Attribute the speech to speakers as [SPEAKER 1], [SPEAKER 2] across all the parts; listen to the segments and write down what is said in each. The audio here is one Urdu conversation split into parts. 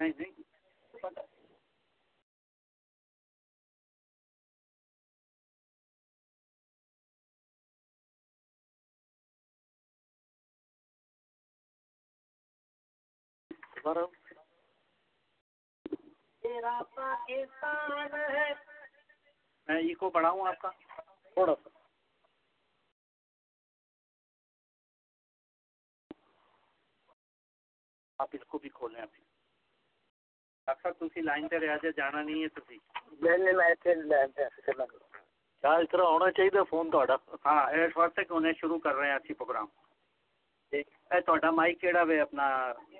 [SPEAKER 1] نہیں نہیں۔ تیرا پاکستان ہے۔ میں یہ کو بڑھاؤں آپ کا۔ تھوڑا سا۔ آپ اس کو بھی کھولیں ابھی۔ ڈاکٹر صاحب تھی لائن پہ رہ جائے جانا نہیں ہے تھی کیا اس طرح ہونا چاہیے فون تا ہاں اس واسطے کہ انہیں شروع کر رہے ہیں اچھی پروگرام اے تا مائک کہڑا وے اپنا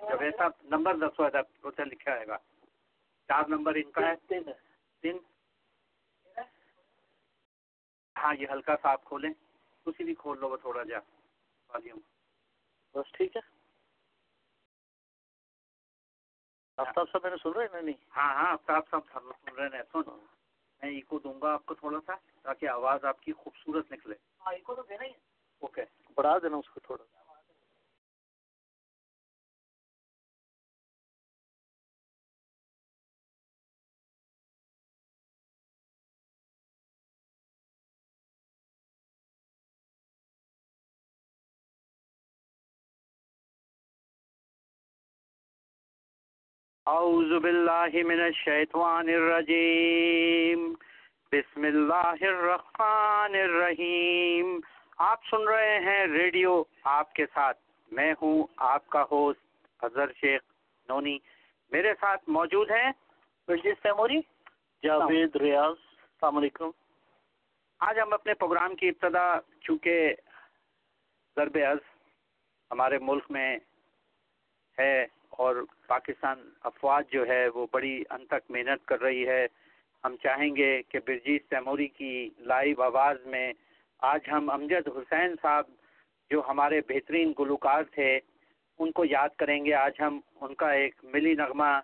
[SPEAKER 1] جوید صاحب نمبر دسو ہے اتنے لکھا ہے گا چار نمبر ان کا ہے تین ہاں یہ ہلکا سا آپ کھولیں تھی بھی کھول لو تھوڑا جا والیوم بس ٹھیک ہے آفتاب صاحب میں نے سن رہے ہیں؟ نہیں ہاں ہاں آفتاب صاحب سن رہے ہیں سن میں ایکو دوں گا آپ کو تھوڑا سا تاکہ آواز آپ کی خوبصورت نکلے۔ ہاں ایکو تو دینا ہی اوکے۔ بڑھا دینا اس کو تھوڑا۔ اعوذ باللہ من الشیطان الرجیم۔ بسم اللہ الرحمن الرحیم۔ آپ سن رہے ہیں ریڈیو آپ کے ساتھ۔ میں ہوں آپ کا ہوسٹ اظہر شیخ نونی۔ میرے ساتھ موجود ہیں۔ برجس تیموری۔ جاوید ریاض السلام علیکم۔ آج ہم اپنے پروگرام کی ابتدا چونکہ ضرب از ہمارے ملک میں ہے اور پاکستان افواج جو ہے وہ بڑی ان تک محنت کر رہی ہے۔ ہم چاہیں گے کہ برجیت تیموری کی لائیو آواز میں آج ہم امجد حسین صاحب جو ہمارے بہترین گلوکار تھے، ان کو یاد کریں گے۔ آج ہم ان کا ایک ملی نغمہ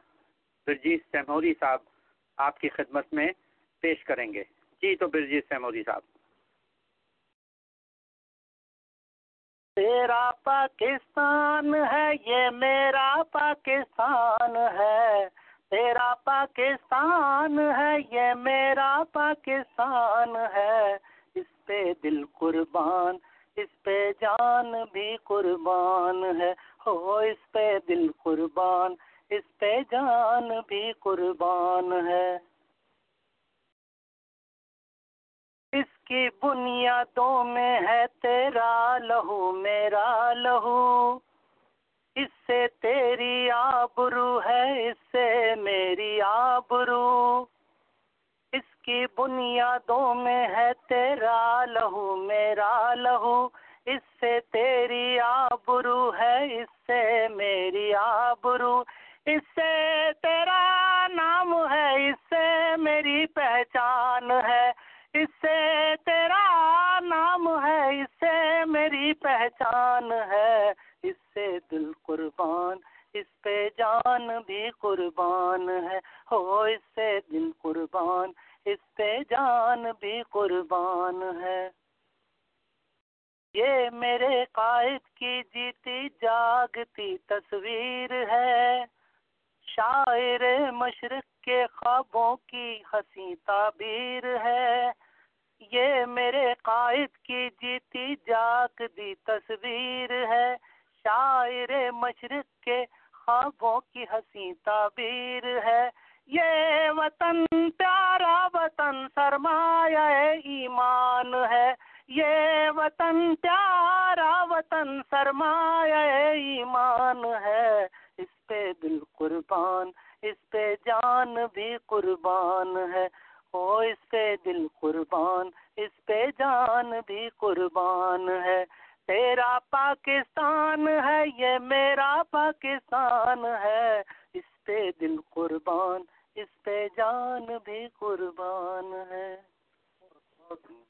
[SPEAKER 1] برجیت تیموری صاحب آپ کی خدمت میں پیش کریں گے۔ جی تو برجیت تیموری صاحب۔ تیرا پاکستان ہے، یہ میرا پاکستان ہے۔ تیرا پاکستان ہے، یہ میرا پاکستان ہے۔ اس پہ دل قربان، اس پہ جان بھی قربان ہے۔ ہو، اس پہ دل قربان، اس پہ جان بھی قربان ہے۔ کی بنیادوں میں ہے تیرا لہو، میرا لہو۔ اس سے تیری آبرو ہے، اس سے میری آبرو۔ اس کی بنیادوں میں ہے تیرا لہو، میرا لہو۔ اس سے تیری آبرو ہے، اس سے میری آبرو۔ اس سے تیرا نام ہے، اس سے میری پہچان ہے۔ اس سے تیرا نام ہے، اس سے میری پہچان ہے۔ اس سے دل قربان، اس پہ جان بھی قربان ہے۔ ہو، اس سے دل قربان، اس پہ جان بھی قربان ہے۔ یہ میرے قائد کی جیتی جاگتی تصویر ہے۔ شاعر مشرق
[SPEAKER 2] کے خوابوں کی ہنسی تعبیر ہے۔ یہ میرے قائد کی جیتی جاگ دی تصویر ہے۔ شاعر مشرق کے خوابوں کی ہنسی تعبیر ہے۔ یہ وطن پیارا وطن سرمایہ ایمان ہے۔ یہ وطن پیارا وطن سرمایہ ایمان ہے۔ اس پہ دل قربان، اس پہ جان بھی قربان ہے۔ او اس پہ دل قربان، اس پہ جان بھی قربان ہے۔ تیرا پاکستان ہے، یہ میرا پاکستان ہے۔ اس پہ دل قربان، اس پہ جان بھی قربان ہے۔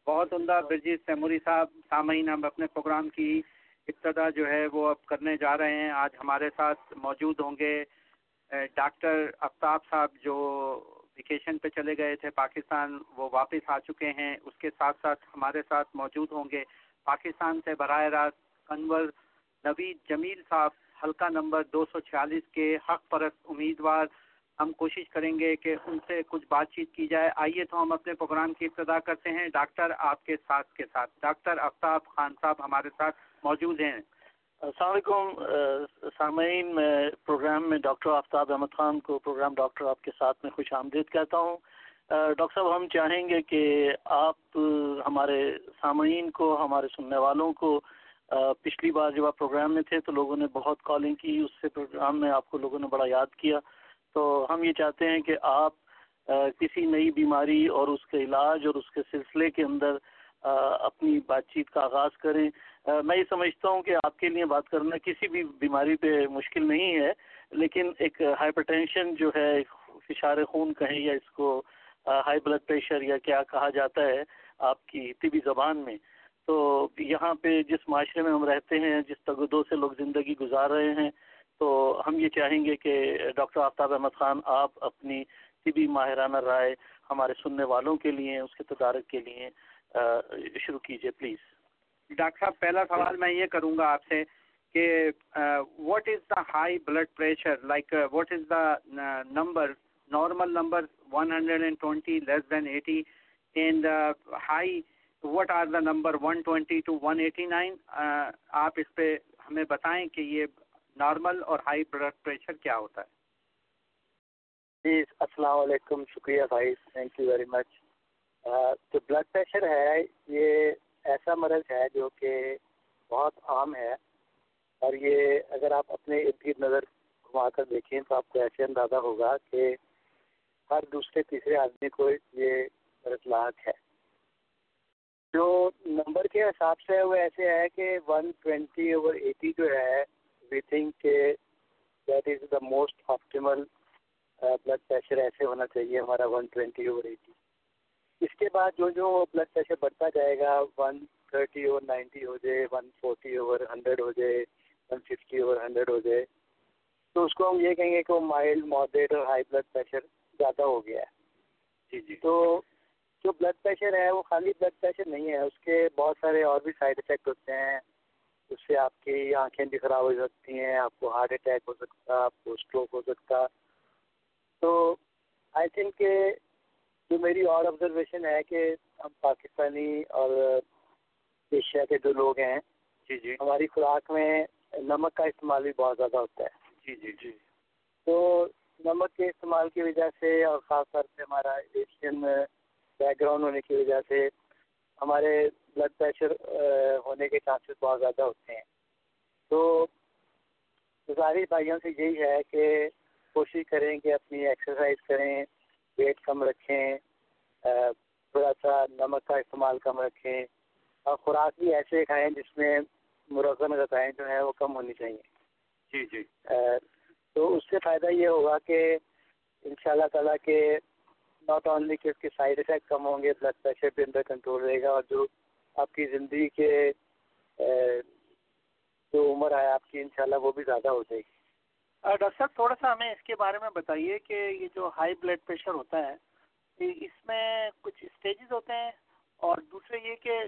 [SPEAKER 3] بہت عمدہ برجیت سیموری صاحب سامعین، ہم اپنے پروگرام کی ابتدا جو ہے وہ اب کرنے جا رہے ہیں۔ آج ہمارے ساتھ موجود ہوں گے، ڈاکٹر آفتاب صاحب جو ویکیشن پہ چلے گئے تھے، پاکستان وہ واپس آ چکے ہیں۔ اس کے ساتھ ساتھ ہمارے ساتھ موجود ہوں گے۔ پاکستان سے براہ راست انور نوید جمیل صاحب، حلقہ نمبر دو سو چھیالیس کے حق پرست امیدوار۔ ہم کوشش کریں گے کہ ان سے کچھ بات چیت کی جائے۔ آئیے تو ہم اپنے پروگرام کی ابتدا کرتے ہیں۔ ڈاکٹر آپ کے ساتھ کے ساتھ۔ ڈاکٹر آفتاب خان صاحب ہمارے ساتھ موجود ہیں۔
[SPEAKER 2] السلام علیکم سامعین، میں پروگرام میں ڈاکٹر آفتاب احمد خان کو پروگرام ڈاکٹر آپ کے ساتھ میں خوش آمدید کہتا ہوں۔ ڈاکٹر صاحب، ہم چاہیں گے کہ آپ ہمارے سامعین کو، ہمارے سننے والوں کو پچھلی بار جب آپ پروگرام میں تھے تو لوگوں نے بہت کالنگ کی، اس سے پروگرام میں آپ کو لوگوں نے بڑا یاد کیا۔ تو ہم یہ چاہتے ہیں کہ آپ کسی نئی بیماری اور اس کے علاج اور اس کے سلسلے کے اندر اپنی بات چیت کا آغاز کریں۔ میں یہ سمجھتا ہوں کہ آپ کے لیے بات کرنا کسی بھی بیماری پہ مشکل نہیں ہے، لیکن ایک ہائپر ٹینشن جو ہے، فشار خون کہیں یا اس کو ہائی بلڈ پریشر یا کیا کہا جاتا ہے آپ کی طبی زبان میں، تو یہاں پہ جس معاشرے میں ہم رہتے ہیں، جس تگدو سے لوگ زندگی گزار رہے ہیں، تو ہم یہ چاہیں گے کہ ڈاکٹر آفتاب احمد خان، آپ اپنی طبی ماہرانہ رائے ہمارے سننے والوں کے لیے، اس کے تدارک کے لیے شروع کیجیے پلیز۔
[SPEAKER 3] ڈاکٹر صاحب، پہلا سوال میں یہ کروں گا آپ سے کہ what is the high blood pressure like what is the number normal number one hundred and twenty less than eighty and high what are the number one twenty two one eighty nine آپ اس پہ ہمیں بتائیں کہ یہ نارمل اور ہائی بلڈ پریشر کیا ہوتا ہے۔
[SPEAKER 2] جی السلام علیکم، شکریہ بھائی تھینک یو ویری مچ جو بلڈ پریشر ہے، یہ ایسا مرض ہے جو کہ بہت عام ہے اور یہ اگر آپ اپنے ارد گرد نظر گھما کر دیکھیں تو آپ کو ایسے اندازہ ہوگا کہ ہر دوسرے تیسرے آدمی کو یہ مرض لاحق ہے۔ جو نمبر کے حساب سے وہ ایسے ہے کہ ون ٹوینٹی اوور ایٹی جو ہے وی تھنک کہ that is the most optimal blood pressure ایسے ہونا چاہیے ہمارا ون ٹوینٹی اوور ایٹی۔ اس کے بعد جو جو بلڈ پریشر بڑھتا جائے گا ون تھرٹی اوور نائنٹی ہو جائے ون فورٹی اوور ہنڈریڈ ہو جائے ون ففٹی اوور ہنڈریڈ ہو جائے تو اس کو ہم یہ کہیں گے کہ وہ مائلڈ ماڈریٹ اور ہائی بلڈ پریشر زیادہ ہو گیا ہے۔
[SPEAKER 3] جی جی۔
[SPEAKER 2] تو جو بلڈ پریشر ہے وہ خالی بلڈ پریشر نہیں ہے اس کے بہت سارے اور بھی سائڈ افیکٹ ہوتے ہیں۔ اس سے آپ کی آنکھیں بھی خراب ہو سکتی ہیں آپ کو ہارٹ اٹیک ہو سکتا آپ کو اسٹروک ہو سکتا۔ تو آئی تھنک کہ جو میری اور آبزرویشن ہے کہ ہم پاکستانی اور ایشیا کے جو لوگ ہیں
[SPEAKER 3] جی جی۔
[SPEAKER 2] ہماری خوراک میں نمک کا استعمال بھی بہت زیادہ ہوتا ہے۔
[SPEAKER 3] جی جی جی۔
[SPEAKER 2] تو نمک کے استعمال کی وجہ سے اور خاص طور سے ہمارا ایشین بیک گراؤنڈ ہونے کی وجہ سے ہمارے بلڈ پریشر ہونے کے چانسز بہت زیادہ ہوتے ہیں۔ تو گزارش بھائیوں سے یہی ہے کہ کوشش کریں کہ اپنی ایکسرسائز کریں۔ ویٹ کم رکھیں تھوڑا سا نمک کا استعمال کم رکھیں اور خوراک بھی ایسے کھائیں جس میں مرغن غذائیں جو ہیں وہ کم ہونی چاہیے۔
[SPEAKER 3] جی جی۔
[SPEAKER 2] تو اس سے فائدہ یہ ہوگا کہ ان شاء اللہ تعالیٰ کہ ناٹ اونلی کہ اس کے سائڈ افیکٹ کم ہوں گے بلڈ پریشر بھی اندر کنٹرول رہے گا اور جو آپ کی زندگی کے جو عمر ہے آپ کی انشاءاللہ وہ بھی زیادہ ہو جائے گی۔
[SPEAKER 4] ڈاکٹر صاحب، تھوڑا سا ہمیں اس کے بارے میں بتائیے کہ یہ جو ہائی بلڈ پریشر ہوتا ہے اس میں کچھ اسٹیجز ہوتے ہیں؟ اور دوسرے یہ کہ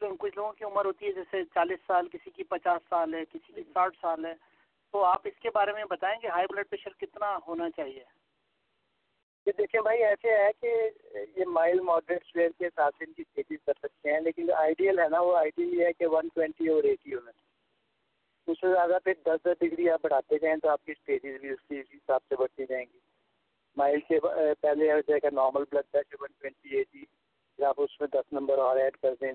[SPEAKER 4] کچھ لوگوں کی عمر ہوتی ہے، جیسے چالیس سال، کسی کی پچاس سال ہے، کسی کی ساٹھ سال ہے، تو آپ اس کے بارے میں بتائیں گے ہائی بلڈ پریشر کتنا ہونا چاہیے؟
[SPEAKER 2] یہ دیکھیں بھائی، ایسے ہے کہ یہ مائل ماڈریٹ سویئر کے حساب سے ان کی کھیتی کر سکتے ہیں، لیکن جو آئیڈیل ہے نا، وہ آئیڈیل یہ ہے کہ ون ٹوینٹی اور ایٹی ہونا اس سے زیادہ پھر دس دس ڈگری آپ بڑھاتے جائیں تو آپ کی اسٹیجز بھی اس کی حساب سے بڑھتی جائیں گی۔ مائل کے پہلے ہو جائے گا normal blood pressure one twenty eighty پھر آپ اس میں دس نمبر اور ایڈ کر دیں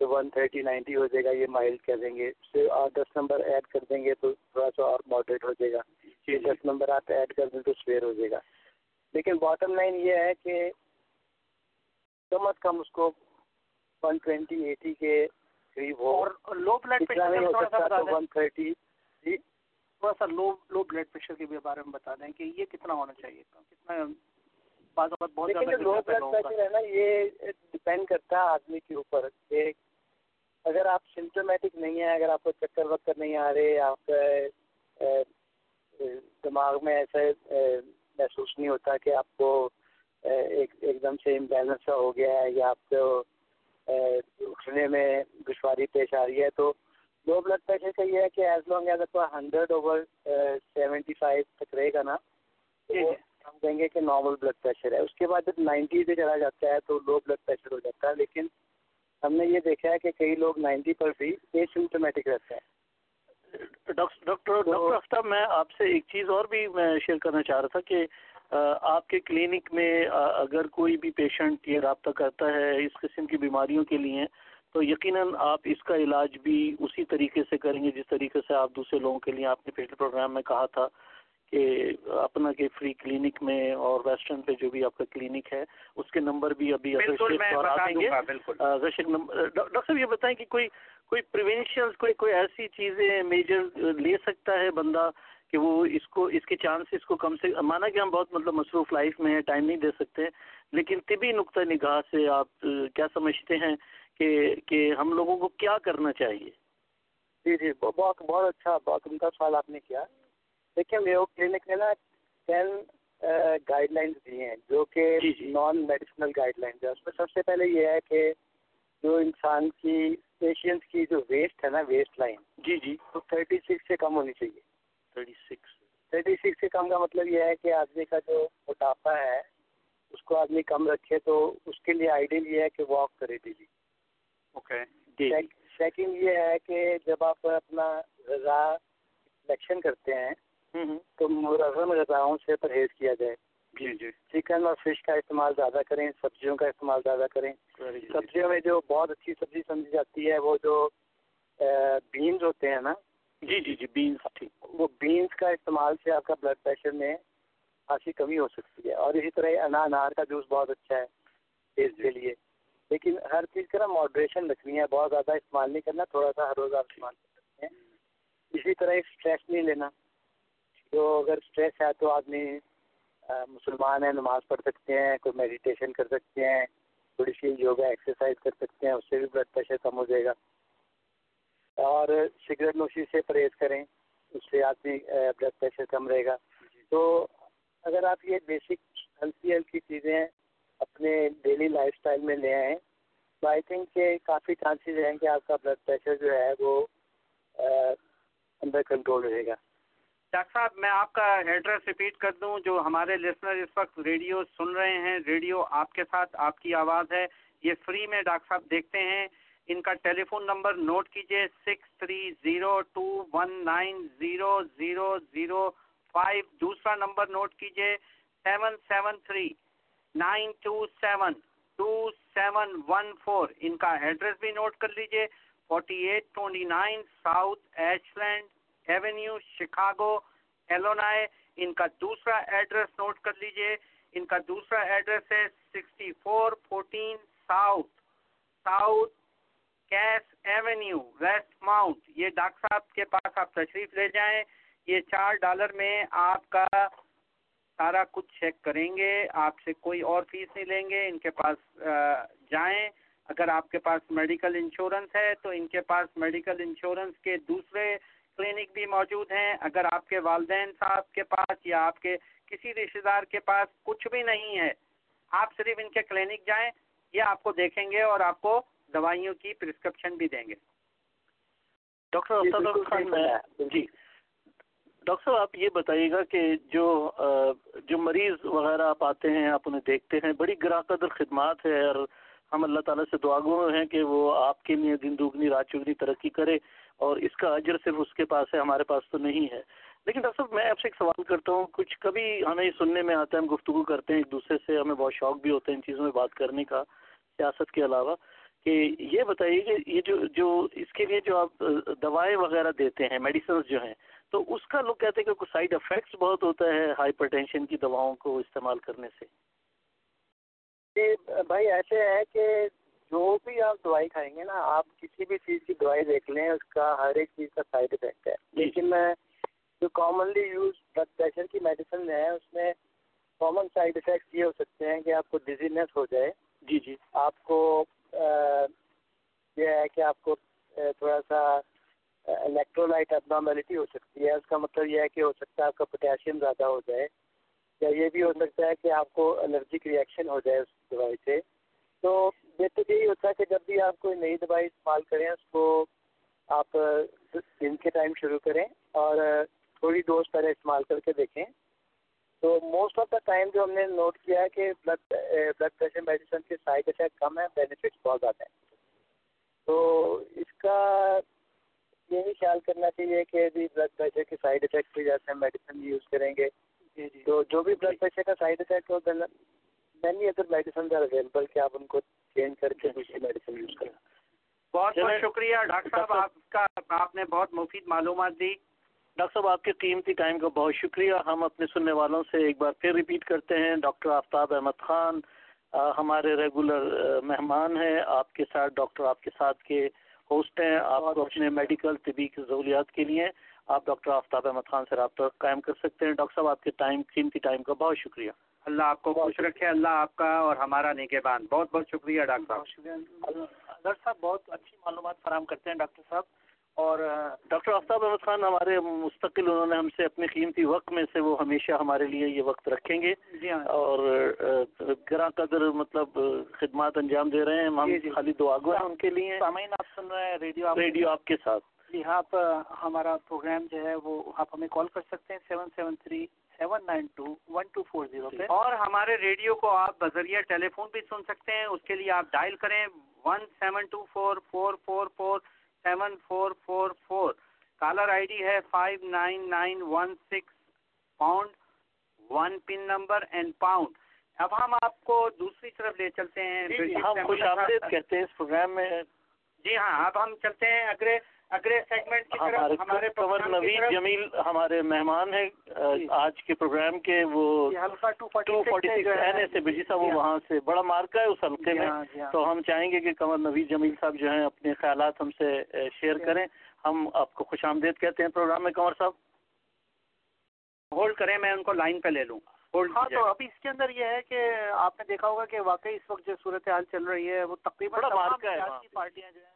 [SPEAKER 2] تو ون تھرٹی نائنٹی ہو جائے گا، یہ مائل کر دیں گے۔ پھر اور دس نمبر ایڈ کر دیں گے تو تھوڑا سا اور ماڈریٹ ہو جائے گا۔ پھر دس نمبر آپ ایڈ کر دیں تو سویئر ہو جائے گا۔ لیکن باٹم لائن یہ ہے کہ کم از کم اس کو ون ٹوینٹی ایٹی کے قریب ہو
[SPEAKER 5] اور low blood pressure
[SPEAKER 2] one thirty جی۔
[SPEAKER 5] تھوڑا سا لو لو بلڈ پریشر کے بارے میں بتا دیں کہ یہ کتنا ہونا چاہیے۔ کتنا بعض اوقات بہت زیادہ
[SPEAKER 2] لو بلڈ پریشر ہے نا یہ ڈپینڈ کرتا ہے آدمی کے اوپر کہ اگر آپ سمٹومیٹک نہیں ہیں اگر آپ کو چکر وکر نہیں آ رہے آپ دماغ میں ایسے محسوس نہیں ہوتا کہ آپ کو ایک ایک دم سے امبیلنس ہو گیا ہے یا آپ کو اٹھنے میں دشواری پیش آ رہی ہے تو لو بلڈ پریشر کا یہ ہے کہ ایز لانگ ایز آپ ہنڈریڈ اوور سیونٹی فائیو تک رہے گا نا
[SPEAKER 5] جی۔
[SPEAKER 2] ہم کہیں گے کہ نارمل بلڈ پریشر ہے اس کے بعد جب نائنٹی پہ چلا جاتا ہے تو لو بلڈ پریشر ہو جاتا ہے لیکن ہم نے یہ دیکھا ہے کہ کئی لوگ نائنٹی پر بھی اے سمٹومیٹک رہتے ہیں
[SPEAKER 5] ڈاکٹر ڈاکٹر اختاب میں آپ سے ایک چیز اور بھی میں شیئر کرنا چاہ رہا تھا کہ آپ کے کلینک میں اگر کوئی بھی پیشنٹ یہ رابطہ کرتا ہے اس قسم کی بیماریوں کے لیے تو یقیناً آپ اس کا علاج بھی اسی طریقے سے کریں گے جس طریقے سے آپ دوسرے لوگوں کے لیے آپ نے پچھلے پروگرام میں کہا تھا کہ اپنا کہ فری کلینک میں اور ویسٹرن پہ جو بھی آپ کا کلینک ہے اس کے نمبر بھی ابھی
[SPEAKER 3] دیں گے۔
[SPEAKER 5] ڈاکٹر صاحب یہ بتائیں کہ کوئی کوئی پریونشن کوئی کوئی ایسی چیزیں میجر لے سکتا ہے بندہ کہ وہ اس کو اس کے چانسز کو کم سے مانا کہ ہم بہت مطلب مصروف لائف میں ہیں ٹائم نہیں دے سکتے لیکن طبی نقطۂ نگاہ سے آپ کیا سمجھتے ہیں کہ کہ ہم لوگوں کو کیا کرنا چاہیے؟
[SPEAKER 2] جی جی بہت بہت اچھا بہت عمدہ سوال آپ نے کیا۔ دیکھیں میو کلینک نے نا ٹین گائیڈ لائنس دی ہیں جو کہ نان میڈیسنل گائیڈ لائنس ہیں۔ اس میں سب سے پہلے یہ ہے کہ جو انسان کی پیشنٹ کی جو ویسٹ ہے نا ویسٹ لائن
[SPEAKER 5] جی جی۔
[SPEAKER 2] وہ تھرٹی سکس سے کم ہونی چاہیے۔
[SPEAKER 5] تھرٹی سکس
[SPEAKER 2] تھرٹی سکس سے کم کا مطلب یہ ہے کہ آدمی کا جو موٹاپا ہے اس کو آدمی کم رکھے تو اس کے لیے آئیڈیل یہ ہے کہ واک کرے ڈیلی
[SPEAKER 5] اوکے
[SPEAKER 2] سیکنڈ یہ ہے کہ جب آپ اپنا غذا سلیکشن کرتے ہیں تو مرغم غذاؤں سے پرہیز کیا جائے۔
[SPEAKER 5] جی جی.
[SPEAKER 2] چکن اور فش کا استعمال زیادہ کریں سبزیوں کا استعمال زیادہ کریں۔ سبزیوں میں جو بہت اچھی سبزی سمجھی جاتی ہے وہ جو بینز ہوتے ہیں نا
[SPEAKER 5] جی جی جی بینس ٹھیک
[SPEAKER 2] وہ بینس کا استعمال سے آپ کا بلڈ پریشر میں خاصی کمی ہو سکتی ہے۔ اور اسی طرح انا انار کا جوس بہت اچھا ہے فیس کے لیے۔ لیکن ہر چیز کا نا ماڈریشن رکھنی ہے، بہت زیادہ استعمال نہیں کرنا، تھوڑا سا ہر روز آپ استعمال کر سکتے ہیں۔ اسی طرح اسٹریس نہیں لینا۔ تو اگر اسٹریس ہے تو آدمی مسلمان ہیں، نماز پڑھ سکتے ہیں، کوئی میڈیٹیشن کر سکتے ہیں، تھوڑی سی یوگا ایکسرسائز کر سکتے ہیں، اس سے بھی بلڈ پریشر کم ہو جائے گا۔ اور سگریٹ نوشی سے پرہیز کریں، اس سے آدمی بلڈ پریشر کم رہے گا۔ تو اگر آپ یہ بیسک ہلکی ہلکی چیزیں اپنے ڈیلی لائف اسٹائل میں لے آئیں، تو آئی تھنک کہ کافی چانسز ہیں کہ آپ کا بلڈ پریشر جو ہے وہ انڈر کنٹرول رہے گا۔
[SPEAKER 3] ڈاکٹر صاحب، میں آپ کا ایڈریس ریپیٹ کر دوں، جو ہمارے لسنر اس وقت ریڈیو سن رہے ہیں۔ ریڈیو آپ کے ساتھ آپ کی آواز ہے۔ یہ فری میں ڈاکٹر صاحب دیکھتے ہیں۔ ان کا ٹیلی فون نمبر نوٹ کیجیے six three zero two one nine zero zero zero five دوسرا نمبر نوٹ کیجیے seven seven three nine two seven two seven one four ان کا ایڈریس بھی نوٹ کر لیجیے forty eight twenty nine South Ashland Avenue Chicago Illinois ان کا دوسرا ایڈریس نوٹ کر لیجیے ان کا دوسرا ایڈریس ہے sixty four fourteen south south Case Avenue Westmont یہ ڈاکٹر صاحب کے پاس آپ تشریف لے جائیں، یہ چار ڈالر میں آپ کا سارا کچھ چیک کریں گے، آپ سے کوئی اور فیس نہیں لیں گے، ان کے پاس جائیں۔ اگر آپ کے پاس میڈیکل انشورنس ہے تو ان کے پاس میڈیکل انشورنس کے دوسرے کلینک بھی موجود ہیں۔ اگر آپ کے والدین صاحب کے پاس یا آپ کے کسی رشتے دار کے پاس کچھ بھی نہیں ہے، آپ صرف ان کے کلینک جائیں، یہ آپ کو دیکھیں گے اور آپ کو دوائیوں کی پرسکرپشن بھی دیں گے۔
[SPEAKER 5] ڈاکٹر خان میں جی۔ ڈاکٹر صاحب آپ یہ بتائیے گا کہ جو جو مریض وغیرہ آپ آتے ہیں آپ انہیں دیکھتے ہیں بڑی گراہ قدر خدمات ہے اور ہم اللہ تعالیٰ سے دعا گو ہیں کہ وہ آپ کے لیے دن دگنی رات چگنی ترقی کرے اور اس کا اجر صرف اس کے پاس ہے ہمارے پاس تو نہیں ہے۔ لیکن ڈاکٹر صاحب میں آپ سے ایک سوال کرتا ہوں۔ کچھ کبھی ہمیں یہ سننے میں آتا ہے ہم گفتگو کرتے ہیں ایک دوسرے سے ہمیں بہت شوق بھی ہوتا ہے ان چیزوں میں بات کرنے کا سیاست کے علاوہ۔ کہ یہ بتائیے کہ یہ جو جو اس کے لیے جو آپ دوائیں وغیرہ دیتے ہیں میڈیسنس جو ہیں تو اس کا لوگ کہتے ہیں کہ کچھ سائڈ افیکٹس بہت ہوتا ہے ہائپر ٹینشن کی دواؤں کو استعمال کرنے سے۔
[SPEAKER 2] جی بھائی ایسے ہے کہ جو بھی آپ دوائی کھائیں گے نا آپ کسی بھی چیز کی دوائی دیکھ لیں اس کا ہر ایک چیز کا سائڈ افیکٹ ہے۔ جی۔ لیکن جو کامنلی یوز بلڈ پریشر کی میڈیسن ہے اس میں کامن سائڈ افیکٹ یہ ہو سکتے ہیں کہ آپ کو ڈیزینس ہو جائے۔
[SPEAKER 5] جی جی۔
[SPEAKER 2] آپ کو یہ ہے کہ آپ کو تھوڑا سا الیکٹرولائٹ ابنارمیلٹی ہو سکتی ہے۔ اس کا مطلب یہ ہے کہ ہو سکتا ہے آپ کا پوٹیشیم زیادہ ہو جائے، یا یہ بھی ہو سکتا ہے کہ آپ کو الرجک ریئیکشن ہو جائے اس دوائی سے۔ تو بہتر یہی ہوتا ہے کہ جب بھی آپ کوئی نئی دوائی استعمال کریں، اس کو آپ دن کے ٹائم شروع کریں اور تھوڑی ڈوز پہلے استعمال کر کے دیکھیں۔ تو موسٹ آف دا ٹائم جو ہم نے نوٹ کیا ہے کہ بلڈ بلڈ پریشر میڈیسن کے سائڈ افیکٹ کم ہیں بینیفٹس بہت زیادہ ہیں۔ تو اس کا یہ بھی خیال کرنا چاہیے کہ بھی بلڈ پریشر کے سائڈ افیکٹ بھی جیسے ہم میڈیسن یوز کریں گے۔ جی جی۔ تو جو بھی بلڈ پریشر کا side effect who many other medicine are available کہ آپ ان کو چینج کر کے دوسری میڈیسن یوز کریں۔
[SPEAKER 3] بہت بہت شکریہ ڈاکٹر صاحب آپ کا آپ نے بہت مفید معلومات دی۔
[SPEAKER 5] ڈاکٹر صاحب آپ کے قیمتی ٹائم کا بہت شکریہ۔ ہم اپنے سننے والوں سے ایک بار پھر ریپیٹ کرتے ہیں۔ ڈاکٹر آفتاب احمد خان ہمارے ریگولر مہمان ہیں۔ آپ کے ساتھ ڈاکٹر آپ کے ساتھ کے ہوسٹ ہیں۔ آپ کو اپنے میڈیکل طبی کی ضروریات کے لیے آپ ڈاکٹر آفتاب احمد خان سے رابطہ قائم کر سکتے ہیں۔ ڈاکٹر صاحب آپ کے ٹائم قیمتی ٹائم کا بہت شکریہ۔
[SPEAKER 3] اللہ آپ کو خوش رکھے اللہ آپ کا اور ہمارا نگہبان بہت بہت شکریہ ڈاکٹر صاحب۔
[SPEAKER 2] شکریہ ڈاکٹر صاحب بہت اچھی معلومات فراہم کرتے ہیں ڈاکٹر صاحب۔ اور
[SPEAKER 5] ڈاکٹر آفتاب احمد خان ہمارے مستقل انہوں نے ہم سے اپنے قیمتی وقت میں سے وہ ہمیشہ ہمارے لیے یہ وقت رکھیں گے۔
[SPEAKER 2] جی ہاں۔
[SPEAKER 5] اور گراں قدر مطلب خدمات انجام دے رہے ہیں۔ ہم جی، جی۔ خالی دعا گو ہیں ان کے لیے۔
[SPEAKER 2] سامعین آپ سن رہے ہیں ریڈیو
[SPEAKER 5] ریڈیو آپ کے ساتھ۔
[SPEAKER 2] جی ہاں آپ ہمارا پروگرام جو ہے وہ آپ ہمیں کال کر سکتے ہیں seven seven three seven nine two one two four zero پہ۔
[SPEAKER 3] اور ہمارے ریڈیو کو آپ بذریعہ ٹیلی فون بھی سن سکتے ہیں۔ اس کے لیے آپ ڈائل کریں one seven two four four four four. Seven four four four caller I D ہے five nine nine one six pound one pin number and pound اب ہم آپ کو دوسری طرف لے چلتے ہیں
[SPEAKER 5] ہم خوش آمدید کہتے ہیں اس پروگرام میں
[SPEAKER 3] جی ہاں اب ہم چلتے ہیں اگلے اگلے سیگمنٹ کی طرف ہمارے
[SPEAKER 5] کنور نوید جمیل ہمارے مہمان ہیں جی۔ آج کے پروگرام کے وہ ٹو فورٹی سکس سے بجی صاحب وہ وہاں سے بڑا مارکا ہے اس حلقے میں۔ ہاں، ہاں۔ تو ہم چاہیں گے کہ کنور نوید جمیل صاحب جو ہیں اپنے خیالات ہم سے شیئر کریں۔ ہم آپ کو خوش آمدید کہتے ہیں پروگرام میں کنور صاحب۔
[SPEAKER 3] ہولڈ کریں میں ان کو لائن پہ لے لوں۔
[SPEAKER 2] ہاں تو ابھی اس کے اندر یہ ہے کہ آپ نے دیکھا ہوگا کہ واقعی اس وقت جو صورتحال چل رہی ہے وہ تقریباً پارٹیاں جو ہیں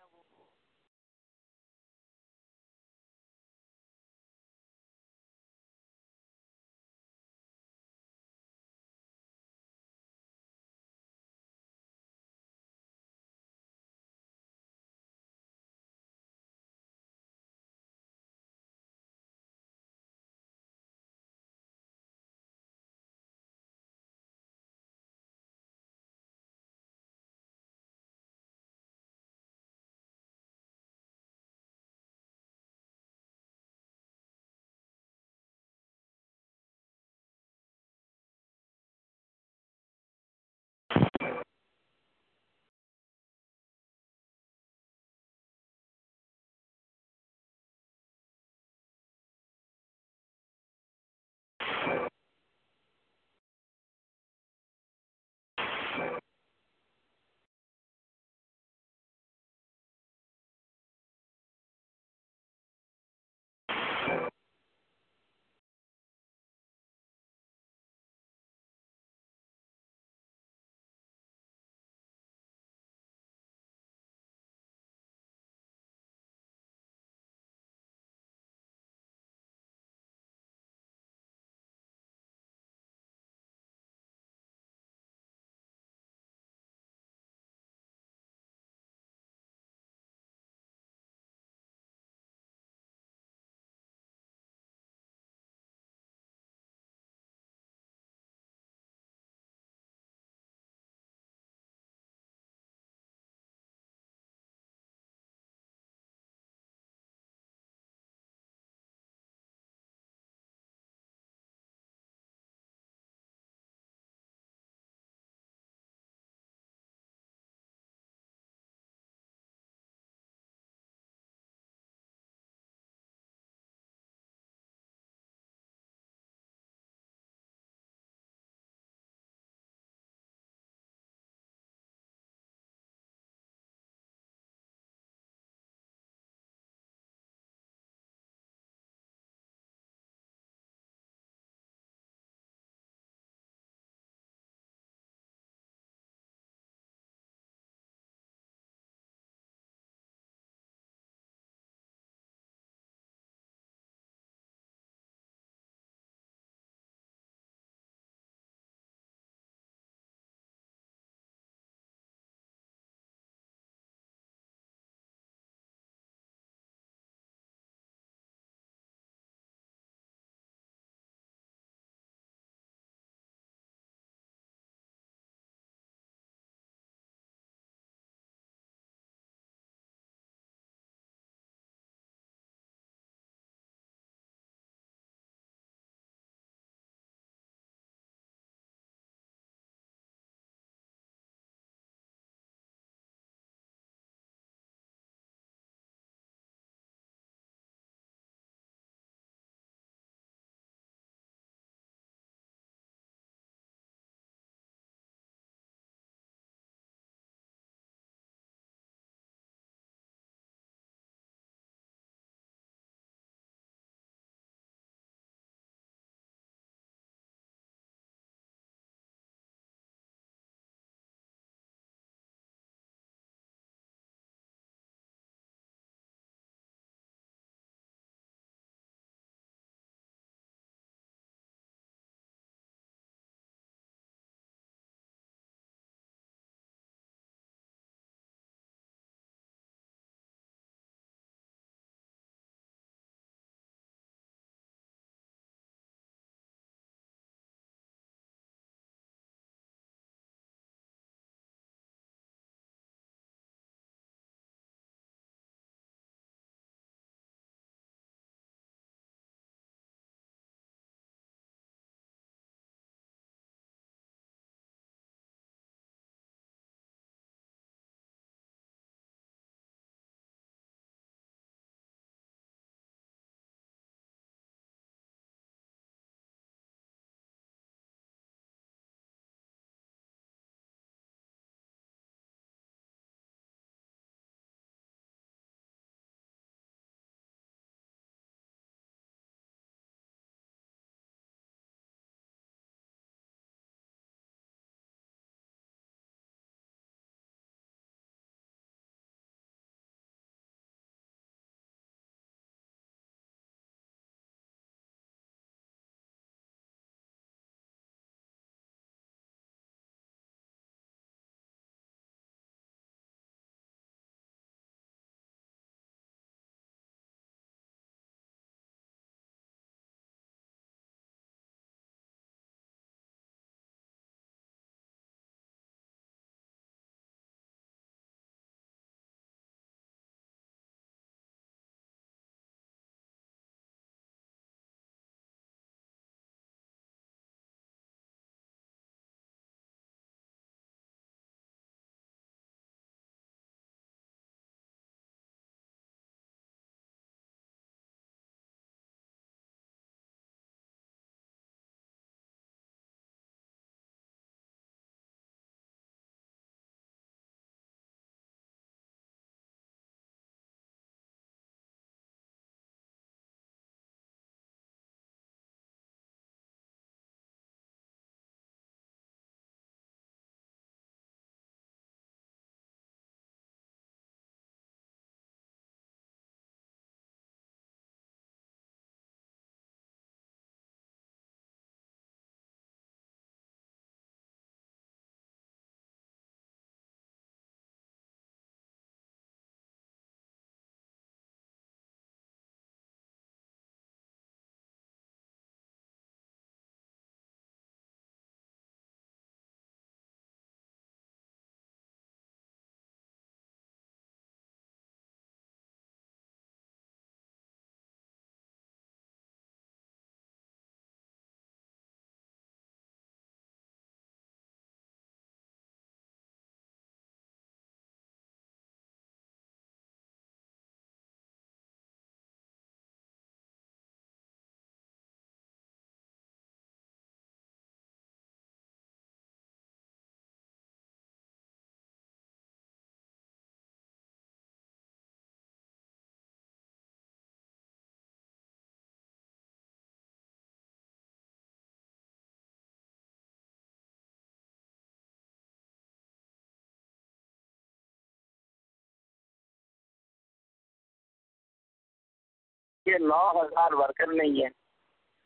[SPEAKER 6] کے نو ہزار ورکر نہیں ہیں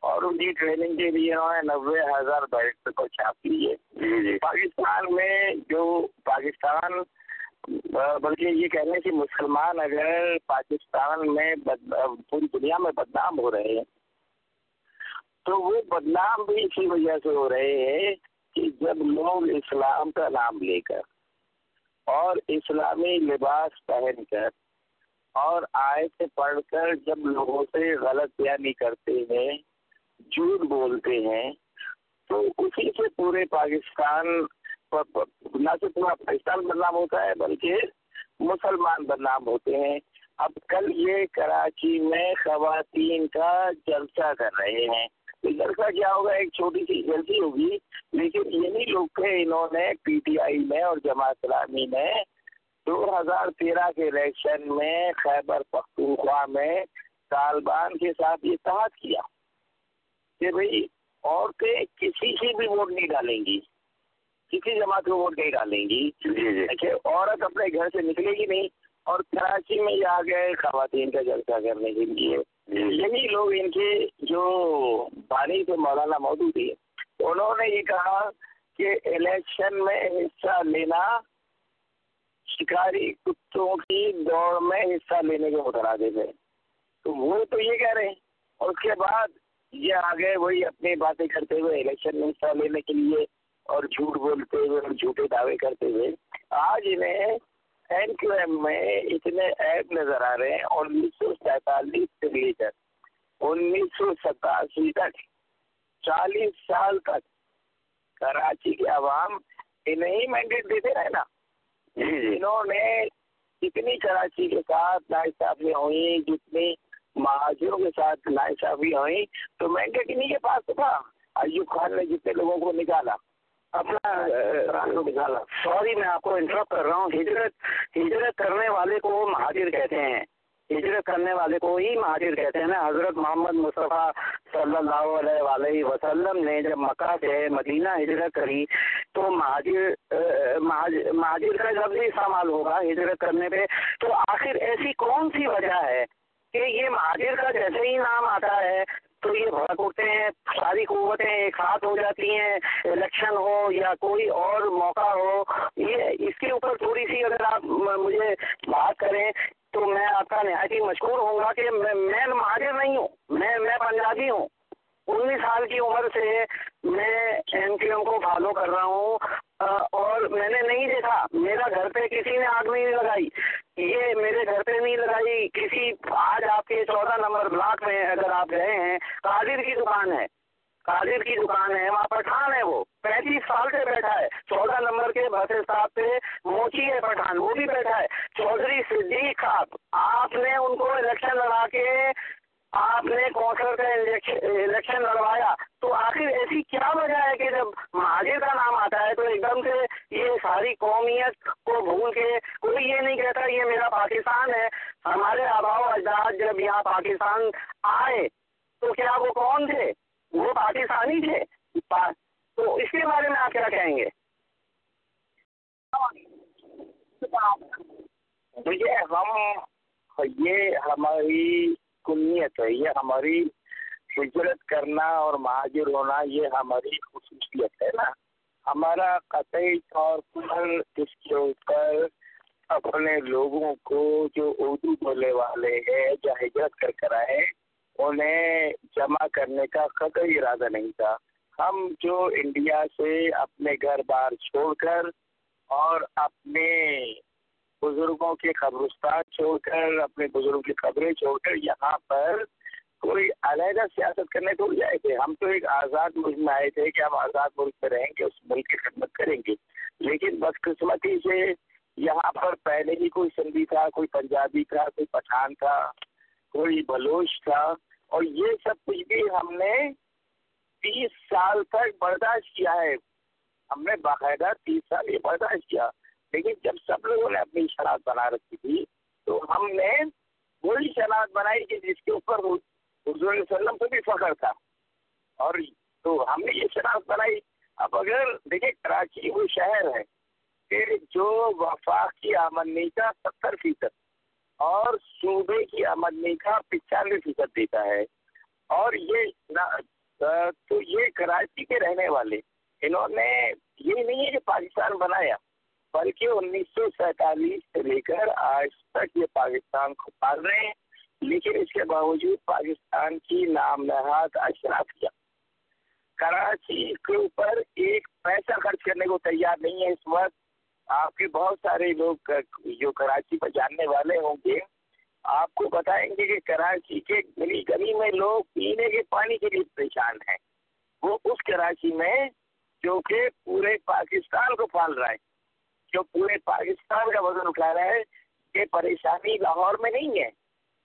[SPEAKER 6] اور ان کی ٹریننگ کے لیے انہوں نے نوے ہزار بیٹ کو چھاپ لی ہے جی، جی۔ پاکستان میں جو پاکستان بلکہ یہ کہنے کہ مسلمان اگر پاکستان میں پوری دنیا میں بدنام ہو رہے ہیں تو وہ بدنام بھی اسی وجہ سے ہو رہے ہیں کہ جب لوگ اسلام کا نام لے کر اور اسلامی لباس پہن کر اور آئے سے پڑھ کر جب لوگوں سے غلط بیانی کرتے ہیں، جھوٹ بولتے ہیں، تو اسی سے پورے پاکستان نہ صرف پورا پاکستان بدنام ہوتا ہے، بلکہ مسلمان بدنام ہوتے ہیں۔ اب کل یہ کراچی میں خواتین کا جلسہ کر رہے ہیں۔ جلسہ کیا ہوگا؟ ایک چھوٹی سی جلسی ہوگی، لیکن یہی لوگ تھے انہوں نے پی ٹی آئی میں اور جماعت اسلامی میں دو ہزار تیرہ کے الیکشن میں خیبر پختونخوا میں طالبان کے ساتھ یہ اتحاد کیا کہ بھائی عورتیں کسی سے بھی ووٹ نہیں ڈالیں گی کسی جماعت کو ووٹ نہیں ڈالیں گی جی، جی۔ عورت اپنے گھر سے نکلے گی نہیں اور کراچی میں آ گئے خواتین کا جلسہ کرنے کے لیے جی۔ یہی لوگ ان کے جو بانی تھے مولانا موجود تھے انہوں نے یہ کہا کہ الیکشن میں حصہ لینا شکاری کتوں کی دوڑ میں حصہ لینے کے مترادف ہے تو وہ تو یہ کہہ رہے ہیں۔ اور اس کے بعد یہ آگے وہی اپنی باتیں کرتے ہوئے الیکشن میں حصہ لینے کے لیے اور جھوٹ بولتے ہوئے اور جھوٹے دعوے کرتے ہوئے آج انہیں این کیو ایم میں اتنے ایپ نظر آ رہے ہیں۔ انیس سو سینتالیس سے لے کر انیس سو ستاسی تک، چالیس سال تک کراچی کے عوام انہیں ہی مینڈیٹ دیتے رہے نا۔ انہوں نے جتنی کراچی کے ساتھ ناصافیاں ہوئی جتنی مہاجروں کے ساتھ ناصافیاں ہوئی تو مینڈیٹ انہیں کے پاس تھا۔ ایوب خان نے جتنے لوگوں کو نکالا اپنا نکالا۔ سوری میں آپ کو انٹرپ کر رہا ہوں۔ ہجرت ہجرت کرنے والے کو مہاجر کہتے ہیں۔ ہجرت کرنے والے کو ہی مہاجر کہتے ہیں نا، حضرت محمد مصطفیٰ صلی اللہ علیہ وآلہ وسلم نے جب مکہ سے مدینہ ہجرت کری تو مہاجر مہاجر کا لفظ استعمال ہوگا ہجرت کرنے پہ۔ تو آخر ایسی کون سی وجہ ہے کہ یہ مہاجر کا جیسے ہی نام آتا ہے تو یہ بھڑک اٹھتے ہیں، ساری قوتیں ایک ساتھ ہو جاتی ہیں، الیکشن ہو یا کوئی اور موقع ہو۔ یہ اس کے اوپر تھوڑی سی اگر آپ مجھے بات کریں تو میں آپ کا نہایت ہی مشکور ہوں گا کہ میں مہاجر نہیں ہوں، میں میں پنجابی ہوں۔ انیس سال کی عمر سے میں ایم کیو ایم کو فالو کر رہا ہوں اور میں نے نہیں دیکھا۔ میرا گھر پہ کسی نے آگ نہیں لگائی۔ یہ میرے گھر پہ نہیں لگائی، کسی آج آپ کے چودہ نمبر بلاک میں اگر آپ گئے ہیں قادر کی دکان ہے۔ قادر کی دکان ہے، وہاں پٹھان ہے وہ۔ پینتیس سال سے بیٹھا ہے۔ چودہ نمبر کے بھٹے صاحب پہ موچی ہے پٹھان، وہ بھی بیٹھا ہے۔ چودھری صدیق صاحب، آپ نے ان کو الیکشن لڑا کے آپ نے کونسل کا الیکشن لڑوایا۔ تو آخر ایسی کیا وجہ ہے کہ جب مہاجر کا نام آتا ہے تو ایک دم سے یہ ساری قومیت کو بھول کے کوئی یہ نہیں کہتا یہ میرا پاکستان ہے۔ ہمارے آبا و اجداد جب یہاں پاکستان آئے تو کیا وہ کون تھے؟ وہ پاکستانی تھے تو اس کے بارے میں آپ کیا کہیں گے؟ دیکھیے، ہم یہ ہماری کنیت ہے، یہ ہماری ہجرت کرنا اور مہاجر ہونا، یہ ہماری خصوصیت ہے نا۔ ہمارا قطعی طور پر اس کے اوپر اپنے لوگوں کو جو اردو بولنے والے ہیں، جو ہجرت کر کر آئے انہیں جمع کرنے کا قطعی ارادہ نہیں تھا۔ ہم جو انڈیا سے اپنے گھر بار چھوڑ کر اور اپنے بزرگوں کے قبرستان چھوڑ کر، اپنے بزرگوں کی قبریں چھوڑ کر یہاں پر کوئی علیحدہ سیاست کرنے کو آئے تھے۔ ہم تو ایک آزاد ملک میں آئے تھے کہ ہم آزاد ملک میں رہیں گے، اس ملک کی خدمت کریں گے۔ لیکن بدقسمتی سے یہاں پر پہلے ہی کوئی سندھی تھا، کوئی پنجابی تھا، کوئی پٹھان تھا۔ کوئی بلوچ تھا اور یہ سب کچھ بھی ہم نے تیس سال تک برداشت کیا ہے۔ ہم نے باقاعدہ تیس سال یہ برداشت کیا۔ لیکن جب سب لوگوں نے اپنی شناخت بنا رکھی تھی تو ہم نے وہی شناخت بنائی کہ جس کے اوپر حضور علیہ وسلم کو بھی فخر تھا۔ اور تو ہم نے یہ شناخت بنائی۔ اب اگر دیکھیں کراچی وہ شہر ہے کہ جو وفاق کی آمدنی کا ستر فیصد اور صوبے کی آمدنی کا پچانوے فیصد دیتا ہے۔ اور یہ تو یہ کراچی کے رہنے والے، انہوں نے یہ نہیں ہے کہ پاکستان بنایا، بلکہ انیس سو سینتالیس سے لے کر آج تک یہ پاکستان کو پال رہے ہیں۔ لیکن اس کے باوجود پاکستان کی نام نہاد اشراف کیا۔ کراچی کے اوپر ایک پیسہ خرچ کرنے کو تیار نہیں ہے اس وقت۔ آپ کے بہت سارے لوگ جو کراچی پر جاننے والے ہوں گے، آپ کو بتائیں گے کہ کراچی کے گلی گلی میں لوگ پینے کے پانی کے لیے پریشان ہیں۔ وہ اس کراچی میں جو کہ پورے پاکستان کو پال رہا ہے، جو پورے پاکستان کا وزن اٹھا رہا ہے، یہ پریشانی لاہور میں نہیں ہے۔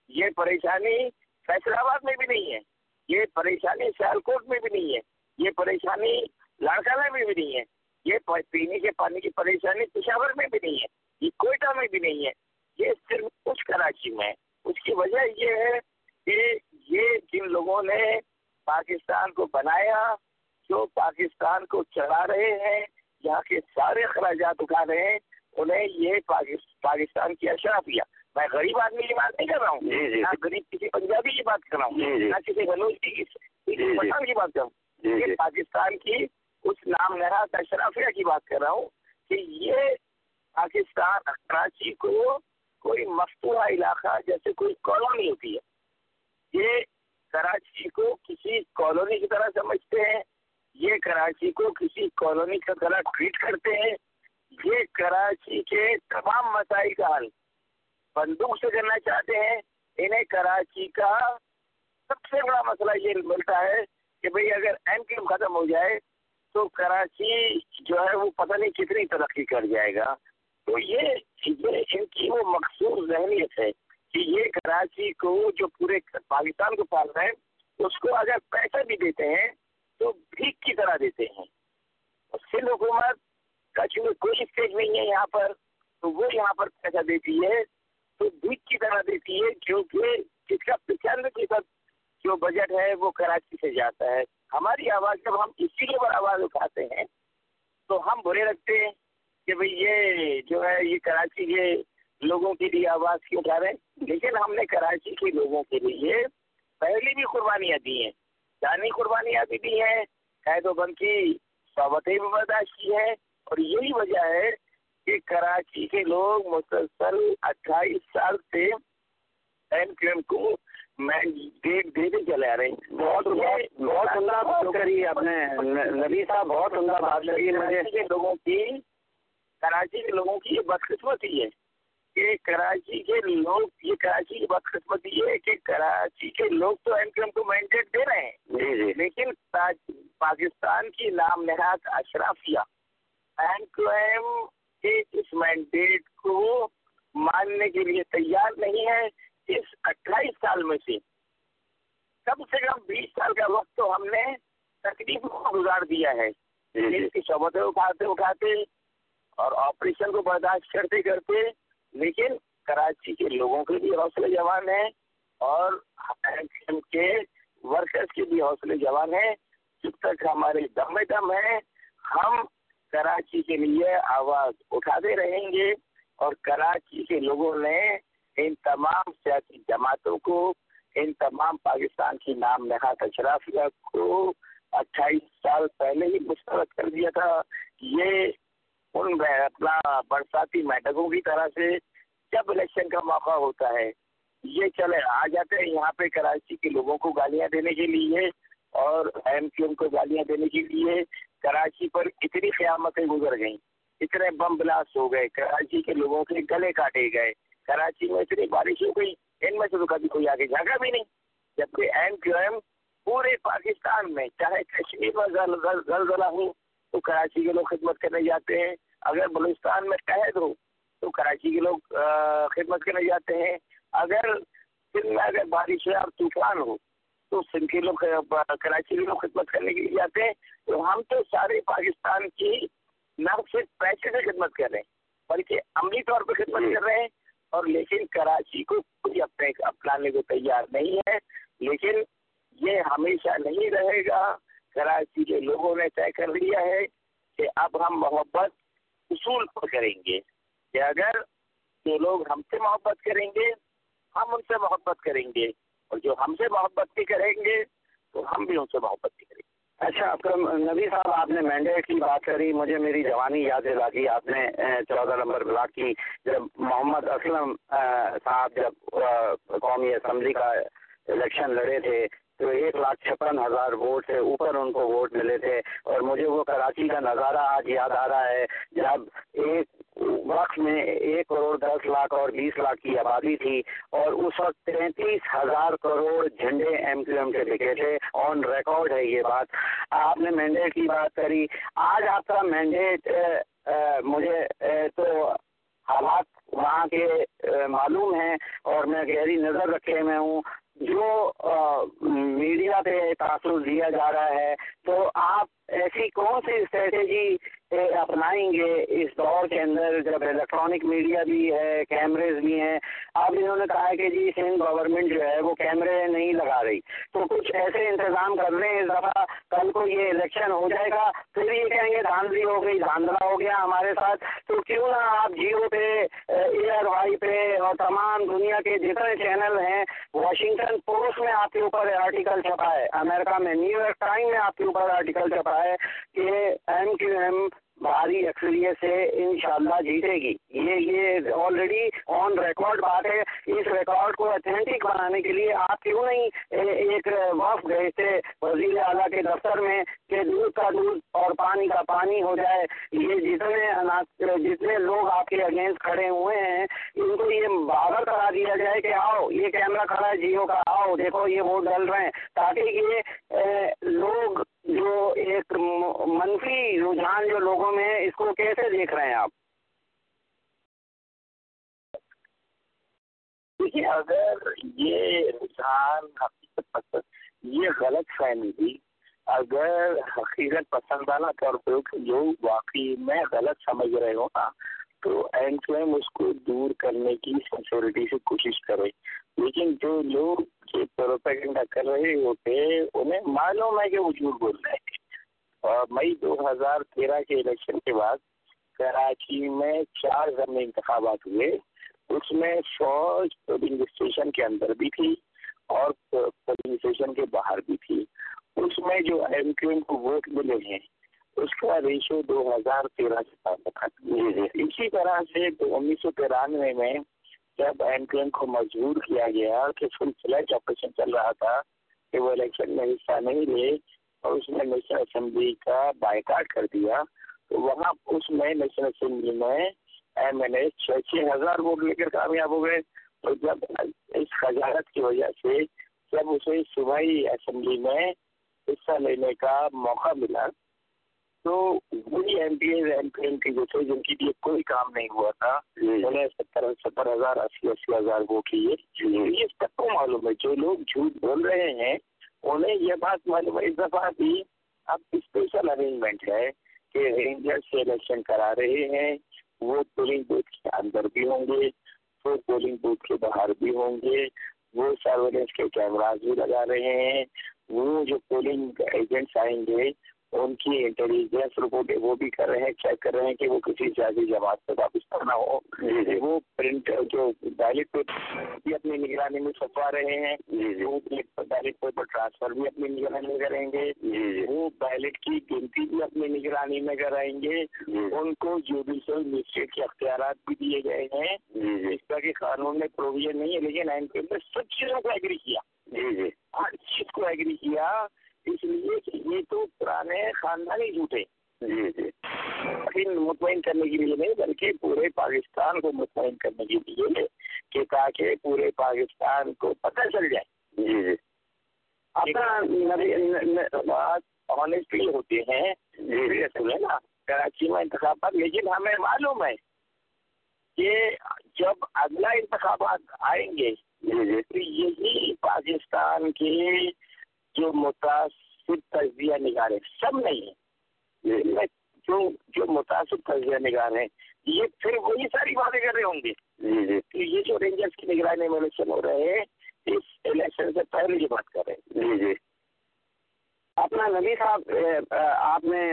[SPEAKER 6] یہ پریشانی فیصل آباد میں بھی نہیں ہے۔ یہ پریشانی سیالکوٹ میں بھی نہیں ہے۔ یہ پریشانی لاڑکانہ میں بھی نہیں ہے۔ یہ پینے کے پانی کی پریشانی پشاور میں بھی نہیں ہے یہ کوئٹہ میں بھی نہیں ہے۔ یہ صرف کچھ کراچی میں اس کی وجہ یہ ہے کہ یہ جن لوگوں نے پاکستان کو بنایا جو پاکستان کو چلا رہے ہیں یہاں کے سارے اخراجات اٹھا رہے ہیں انہیں یہ پاکستان کی اشرا کیا میں غریب آدمی کی بات نہیں کر رہا ہوں جی، جی۔ نہ غریب کسی پنجابی کی بات کر رہا ہوں جی، نہ کسی بلوچ کی پٹھان کی بات کر رہا ہوں۔ یہ پاکستان کی اس نام نہاد اشرافیہ کی بات کر رہا ہوں کہ یہ پاکستان، کراچی کو کوئی مفتوحہ علاقہ جیسے کوئی کالونی ہوتی ہے۔ یہ کراچی کو کسی کالونی کی طرح سمجھتے ہیں، یہ کراچی کو کسی کالونی کی طرح ٹریٹ کرتے ہیں۔ یہ کراچی کے تمام مسائل کا حل بندوق سے کرنا چاہتے ہیں۔ انہیں کراچی کا سب سے بڑا مسئلہ یہ ملتا ہے کہ بھئی اگر ایم کیو ختم ہو جائے تو کراچی جو ہے وہ پتہ نہیں کتنی ترقی کر جائے گا۔ تو یہ ان کی وہ مخصوص ذہنیت ہے کہ یہ کراچی کو جو پورے پاکستان کو پال رہے ہیں، اس کو اگر پیسہ بھی دیتے ہیں تو بھیک کی طرح دیتے ہیں۔ سندھ حکومت کا چونکہ کوئی اسٹیج نہیں ہے یہاں پر، تو وہ یہاں پر پیسہ دیتی ہے، تو بھیک کی طرح دیتی ہے کیونکہ جس کا پچانوے فیصد جو بجٹ ہے وہ کراچی سے جاتا ہے۔ ہماری آواز جب ہم اسی کے اوپر آواز اٹھاتے ہیں، تو ہم برے رکھتے ہیں کہ بھئی یہ جو ہے، یہ کراچی کے لوگوں کے لیے آواز کیوں اٹھا رہے ہیں؟ لیکن ہم نے کراچی کے لوگوں کے لیے پہلی بھی قربانیاں دی ہیں، جانی قربانیاں بھی دی ہیں، قید و بند کی صحبتیں بھی برداشت کی ہیں اور یہی وجہ ہے کہ کراچی کے لوگ مسلسل اٹھائیس سال سے ایم کیو ایم کو میں دیکھ دیتے چلے آ رہے ہیں۔
[SPEAKER 7] بہت بہت عمدہ بات کری آپ نے نبی صاحب بہت عمدہ بات لگی
[SPEAKER 6] مجھے لوگوں کی کراچی کے لوگوں کی یہ بدقسمتی ہے کہ کراچی کے لوگ یہ کراچی کی بدقسمتی ہے کہ کراچی کے لوگ تو ایم کیو ایم کو مینڈیٹ دے رہے ہیں۔
[SPEAKER 7] جی، جی۔
[SPEAKER 6] لیکن پاکستان کی نام نہاد اشرافیہ ایم کیو ایم کے اس مینڈیٹ کو ماننے کے لیے تیار نہیں ہے۔ اس اٹھائیس سال میں سے کم سے کم بیس سال کا وقت تو ہم نے تکلیف کو گزار دیا ہے۔
[SPEAKER 7] جی،
[SPEAKER 6] کی شعبتیں اٹھاتے اٹھاتے اور آپریشن کو برداشت کرتے کرتے لیکن کراچی کے لوگوں کے بھی حوصلے جوان ہیں اور کے ورکرس کے بھی حوصلے جوان ہیں۔ جب تک ہمارے دم میں دم ہے ہم کراچی کے لیے آواز اٹھاتے رہیں گے اور کراچی کے لوگوں نے ان تمام سیاسی جماعتوں کو، ان تمام پاکستان کی نام نہاد اشرافیہ کو اٹھائیس سال پہلے ہی مسترد کر دیا تھا۔ یہ ان اپنا برساتی میٹکوں کی طرح سے جب الیکشن کا موقع ہوتا ہے، یہ چلے، آ جاتے ہیں یہاں پہ کراچی کے لوگوں کو گالیاں دینے کے لیے اور ایم کیو ایم کو گالیاں دینے کے لیے کراچی پر اتنی قیامتیں گزر گئیں، اتنے بم بلاسٹ ہو گئے، کراچی کے لوگوں کے گلے کاٹے گئے۔ کراچی میں اتنی بارش ہو گئی ان میں سے تو کبھی کوئی آگے جھاگا بھی نہیں۔ جبکہ ایم کیو ایم پورے پاکستان میں چاہے کشمیر میں زلزلہ ہو تو کراچی کے لوگ خدمت کرنے جاتے ہیں۔ اگر بلوچستان میں قید ہو تو کراچی کے لوگ خدمت کرنے جاتے ہیں۔ اگر سندھ میں اگر بارش ہے اور طوفان ہو تو سندھ کے لوگ کراچی کے لوگ خدمت کرنے کے لیے جاتے ہیں۔ تو ہم تو سارے پاکستان کی نہ صرف پیسے سے خدمت کر رہے ہیں بلکہ عملی طور پہ خدمت کر رہے ہیں۔ اور لیکن کراچی کو کوئی اپنے اپنانے کو تیار نہیں ہے، لیکن یہ ہمیشہ نہیں رہے گا۔ کراچی کے لوگوں نے طے کر لیا ہے کہ اب ہم محبت اصول پر کریں گے۔ کہ اگر جو لوگ ہم سے محبت کریں گے، ہم ان سے محبت کریں گے۔ اور جو ہم سے محبت بھی کریں گے، تو ہم بھی ان سے محبت بھی کریں گے۔
[SPEAKER 7] اچھا اکرم، نبی صاحب، آپ نے مینڈیٹ کی بات کری، مجھے میری جوانی یاد دلا دی، آپ نے چودہ نمبر بلاک کی، جب محمد اسلم صاحب جب قومی اسمبلی کا الیکشن لڑے تھے تو ایک لاکھ چھپن ہزار ووٹ سے اوپر ان کو ووٹ ملے تھے اور مجھے وہ کراچی کا نظارہ آج یاد آ رہا ہے جب ایک وقت میں ایک کروڑ دس لاکھ اور بیس لاکھ کی آبادی تھی اور اس وقت تینتیس ہزار کروڑ جھنڈے ایم کیو ایم کے دکھے تھے۔ آن ریکارڈ ہے یہ بات۔ آپ نے مینڈیٹ کی بات کری۔ آج آپ کا مینڈیٹ مجھے تو حالات وہاں کے معلوم ہیں اور میں گہری نظر رکھے میں ہوں۔ جو میڈیا پہ تاثر دیا جا رہا ہے تو آپ ایسی کون سی اسٹریٹجی اپنائیں گے۔ اس دور کے اندر جب الیکٹرانک میڈیا بھی ہے کیمریز بھی ہیں اب انہوں نے کہا ہے کہ جی سندھ گورنمنٹ جو ہے وہ کیمرے نہیں لگا رہی۔ تو کچھ ایسے انتظام کر رہے ہیں اس دفعہ کل کو یہ الیکشن ہو جائے گا، پھر یہ کہیں گے، دھاندلی ہو گئی، دھاندلا ہو گیا ہمارے ساتھ۔ تو کیوں نہ آپ جیو پہ ایئر وائی پہ اور تمام دنیا کے جتنے چینل ہیں واشنگٹن پوسٹ میں آپ کے اوپر آرٹیکل چھپا ہے امریکہ میں نیو یارک ٹائم میں آپ کے اوپر آرٹیکل چھپا ہے۔ ہے کہ ایم کیو ایم بھاری اکثریت سے انشاءاللہ جیتے گی۔ یہ یہ آلریڈی آن ریکارڈ بات ہے۔ اس ریکارڈ کو اتھینٹک بنانے کے لیے آپ کیوں نہیں ایک وقف گئے تھے وزیر اعلیٰ کے دفتر میں کہ دودھ کا دودھ اور پانی کا پانی ہو جائے۔ یہ جتنے جتنے لوگ آپ کے اگینسٹ کھڑے ہوئے ہیں، ان کو یہ باور کرا دیا جائے کہ آؤ، یہ کیمرہ کھڑا ہے، جیو کا آؤ، دیکھو یہ ووٹ ڈل رہے ہیں۔ تاکہ یہ لوگ جو ایک منفی رجحان جو لوگوں میں اس کو کیسے دیکھ رہے ہیں آپ؟
[SPEAKER 6] دیکھیے، اگر یہ رجحان حقیقت پسند یہ غلط فہمی تھی، اگر حقیقت پسندانہ طور پہ جو واقعی میں غلط سمجھ رہے ہوں نا، تو اینڈ فلیم اس کو دور کرنے کی سنسیورٹی سے کوشش کرے۔ لیکن جو لوگ یہ پروپیگنڈا کر رہے ہوتے، انہیں معلوم ہے کہ وہ جھوٹ بول رہے ہیں۔ مئی دو ہزار تیرہ کے الیکشن کے بعد کراچی میں چار ضمنی انتخابات ہوئے۔ اس میں فوج پولنگ اسٹیشن کے اندر بھی تھی اور پولنگ اسٹیشن کے باہر بھی تھی۔ اس میں جو ایم کیو ایم کو ووٹ ملے ہیں، اس کا ریشو دو ہزار تیرہ سے تعلق اسی طرح سے انیس سو ترانوے میں جب ایم کیو ایم کو مجبور کیا گیا کہ فل فلیج آپریشن چل رہا تھا، کہ وہ الیکشن میں حصہ نہیں لے اور اس نے نیشنل اسمبلی کا بائیکاٹ کر دیا تو وہاں اس میں نیشنل اسمبلی میں ایم ایل اے چھ چھ ہزار ووٹ لے کر کامیاب ہو گئے۔ تو جب اس خجارت کی وجہ سے جب اسے صوبائی اسمبلی میں حصہ لینے کا موقع ملا تو وہی M P As M P M کے جو تھے جن کی لیے کوئی کام نہیں ہوا تھا انہیں ستر ستر ہزار اسی اسی ہزار ووٹ لیے یہ سب کو معلوم ہے جو لوگ جھوٹ بول رہے ہیں انہیں یہ بات معلوم اس دفعہ بھی اب اسپیشل ارینجمنٹ ہے کہ رینجر سے الیکشن کرا رہے ہیں۔ وہ پولنگ بوتھ کے اندر بھی ہوں گے، وہ پولنگ بوتھ کے باہر بھی ہوں گے۔ وہ سرویلنس کے کیمراز بھی لگا رہے ہیں۔ وہ جو پولنگ ایجنٹس آئیں گے ان کی انٹیلیجنس رپورٹ وہ بھی کر رہے ہیں چیک کر رہے ہیں کہ وہ کسی سیاسی جماعت سے واپس کرنا ہو۔ وہ پرنٹ جو بیلٹ پیپر بھی اپنی نگرانی میں چھپوا رہے ہیں۔ وہ بیلٹ پیپر ٹرانسفر بھی اپنی نگرانی میں کریں گے۔ وہ بیلٹ کی گنتی بھی اپنی نگرانی میں کرائیں گے۔ ان کو جوڈیشل مسٹریٹ کے اختیارات بھی دیے گئے ہیں۔ اس طرح کے قانون میں پروویژن نہیں ہے لیکن این پی نے سب چیزوں کو ایگری کیا۔ ہر چیز کو ایگری کیا۔ اس لیے کہ یہ تو پرانے خاندانی جھوٹے جی جی۔ مطمئن کرنے کے لیے نہیں بلکہ پورے پاکستان کو مطمئن کرنے کے لیے کہ تاکہ پورے پاکستان کو پتہ چل جائے۔ جی جی۔ بات آنےسٹلی ہوتے ہیں جی سنیں نا کراچی میں انتخابات لیکن ہمیں معلوم ہے کہ جب اگلا انتخابات آئیں گے تو یہی پاکستان کے جو متاثر تجزیہ نگار ہیں سب نہیں ہے جو جو متاثر تجزیہ نگار ہیں یہ پھر وہی ساری باتیں کر رہے ہوں گے۔ تو یہ جو رینجرس کی نگرانی میں الیکشن ہو رہے ہیں اس الیکشن سے پہلے یہ بات کر رہے ہیں۔ جی جی۔
[SPEAKER 7] اپنا نبی صاحب آپ نے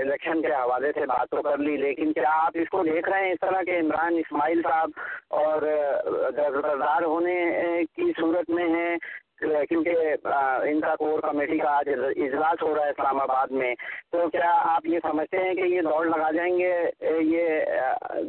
[SPEAKER 7] الیکشن کے حوالے سے بات تو کر لی لیکن کیا آپ اس کو دیکھ رہے ہیں اس طرح کہ عمران اسماعیل صاحب اور درزدار ہونے کی صورت میں ہیں؟ کیونکہ ان کا کور کمیٹی کا آج اجلاس ہو رہا ہے اسلام آباد میں، تو کیا آپ یہ سمجھتے ہیں کہ یہ دوڑ لگا جائیں گے؟ یہ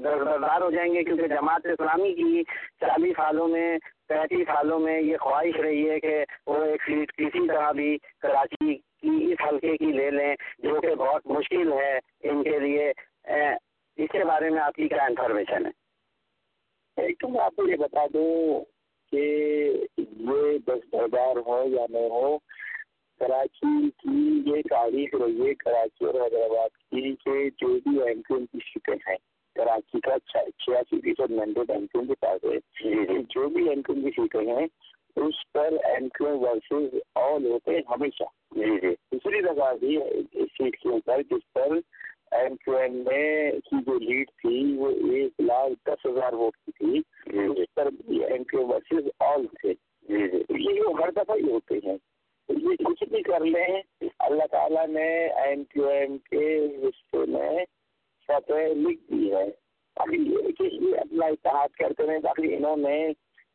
[SPEAKER 7] دردار ہو جائیں گے؟ کیونکہ جماعت اسلامی کی چالیس سالوں میں، پینتیس سالوں میں یہ خواہش رہی ہے کہ وہ ایک سیٹ کسی طرح بھی کراچی کی اس حلقے کی لے لیں، جو کہ بہت مشکل ہے ان کے لیے۔ اس کے بارے میں آپ کی کیا انفارمیشن ہے؟
[SPEAKER 6] ایک تو میں آپ کو یہ بتا دوں کہ یہ دستردار ہو یا نہ ہو کراچی کی یہ تاریخ رہی ہے کراچی اور حیدرآباد کی کہ جو بھی ایم کی سیٹیں ہیں کراچی کا چھیاسی فیصد مینڈیٹ ایم کے پاس ہے جو بھی ایم کیو ایم کی سیٹیں ہیں اس پر ایم ورسز آل ہوتے ہیں ہمیشہ۔ جی جی۔ دوسری جگہ بھی سیٹ کے اوپر جس پر ایم کیو ایم میں کی جو لیڈ تھی وہ ایک لاکھ دس ہزار ووٹ کی تھی اس پر ایم کیو ورسز آل تھے۔ یہ جو ہر دفعہ ہی ہوتے ہیں یہ کچھ بھی کر لیں اللہ تعالیٰ نے ایم کیو ایم کے رشتے میں فتح لکھ دی ہے۔ یہ اپنا اتحاد کرتے ہیں تاکہ انہوں نے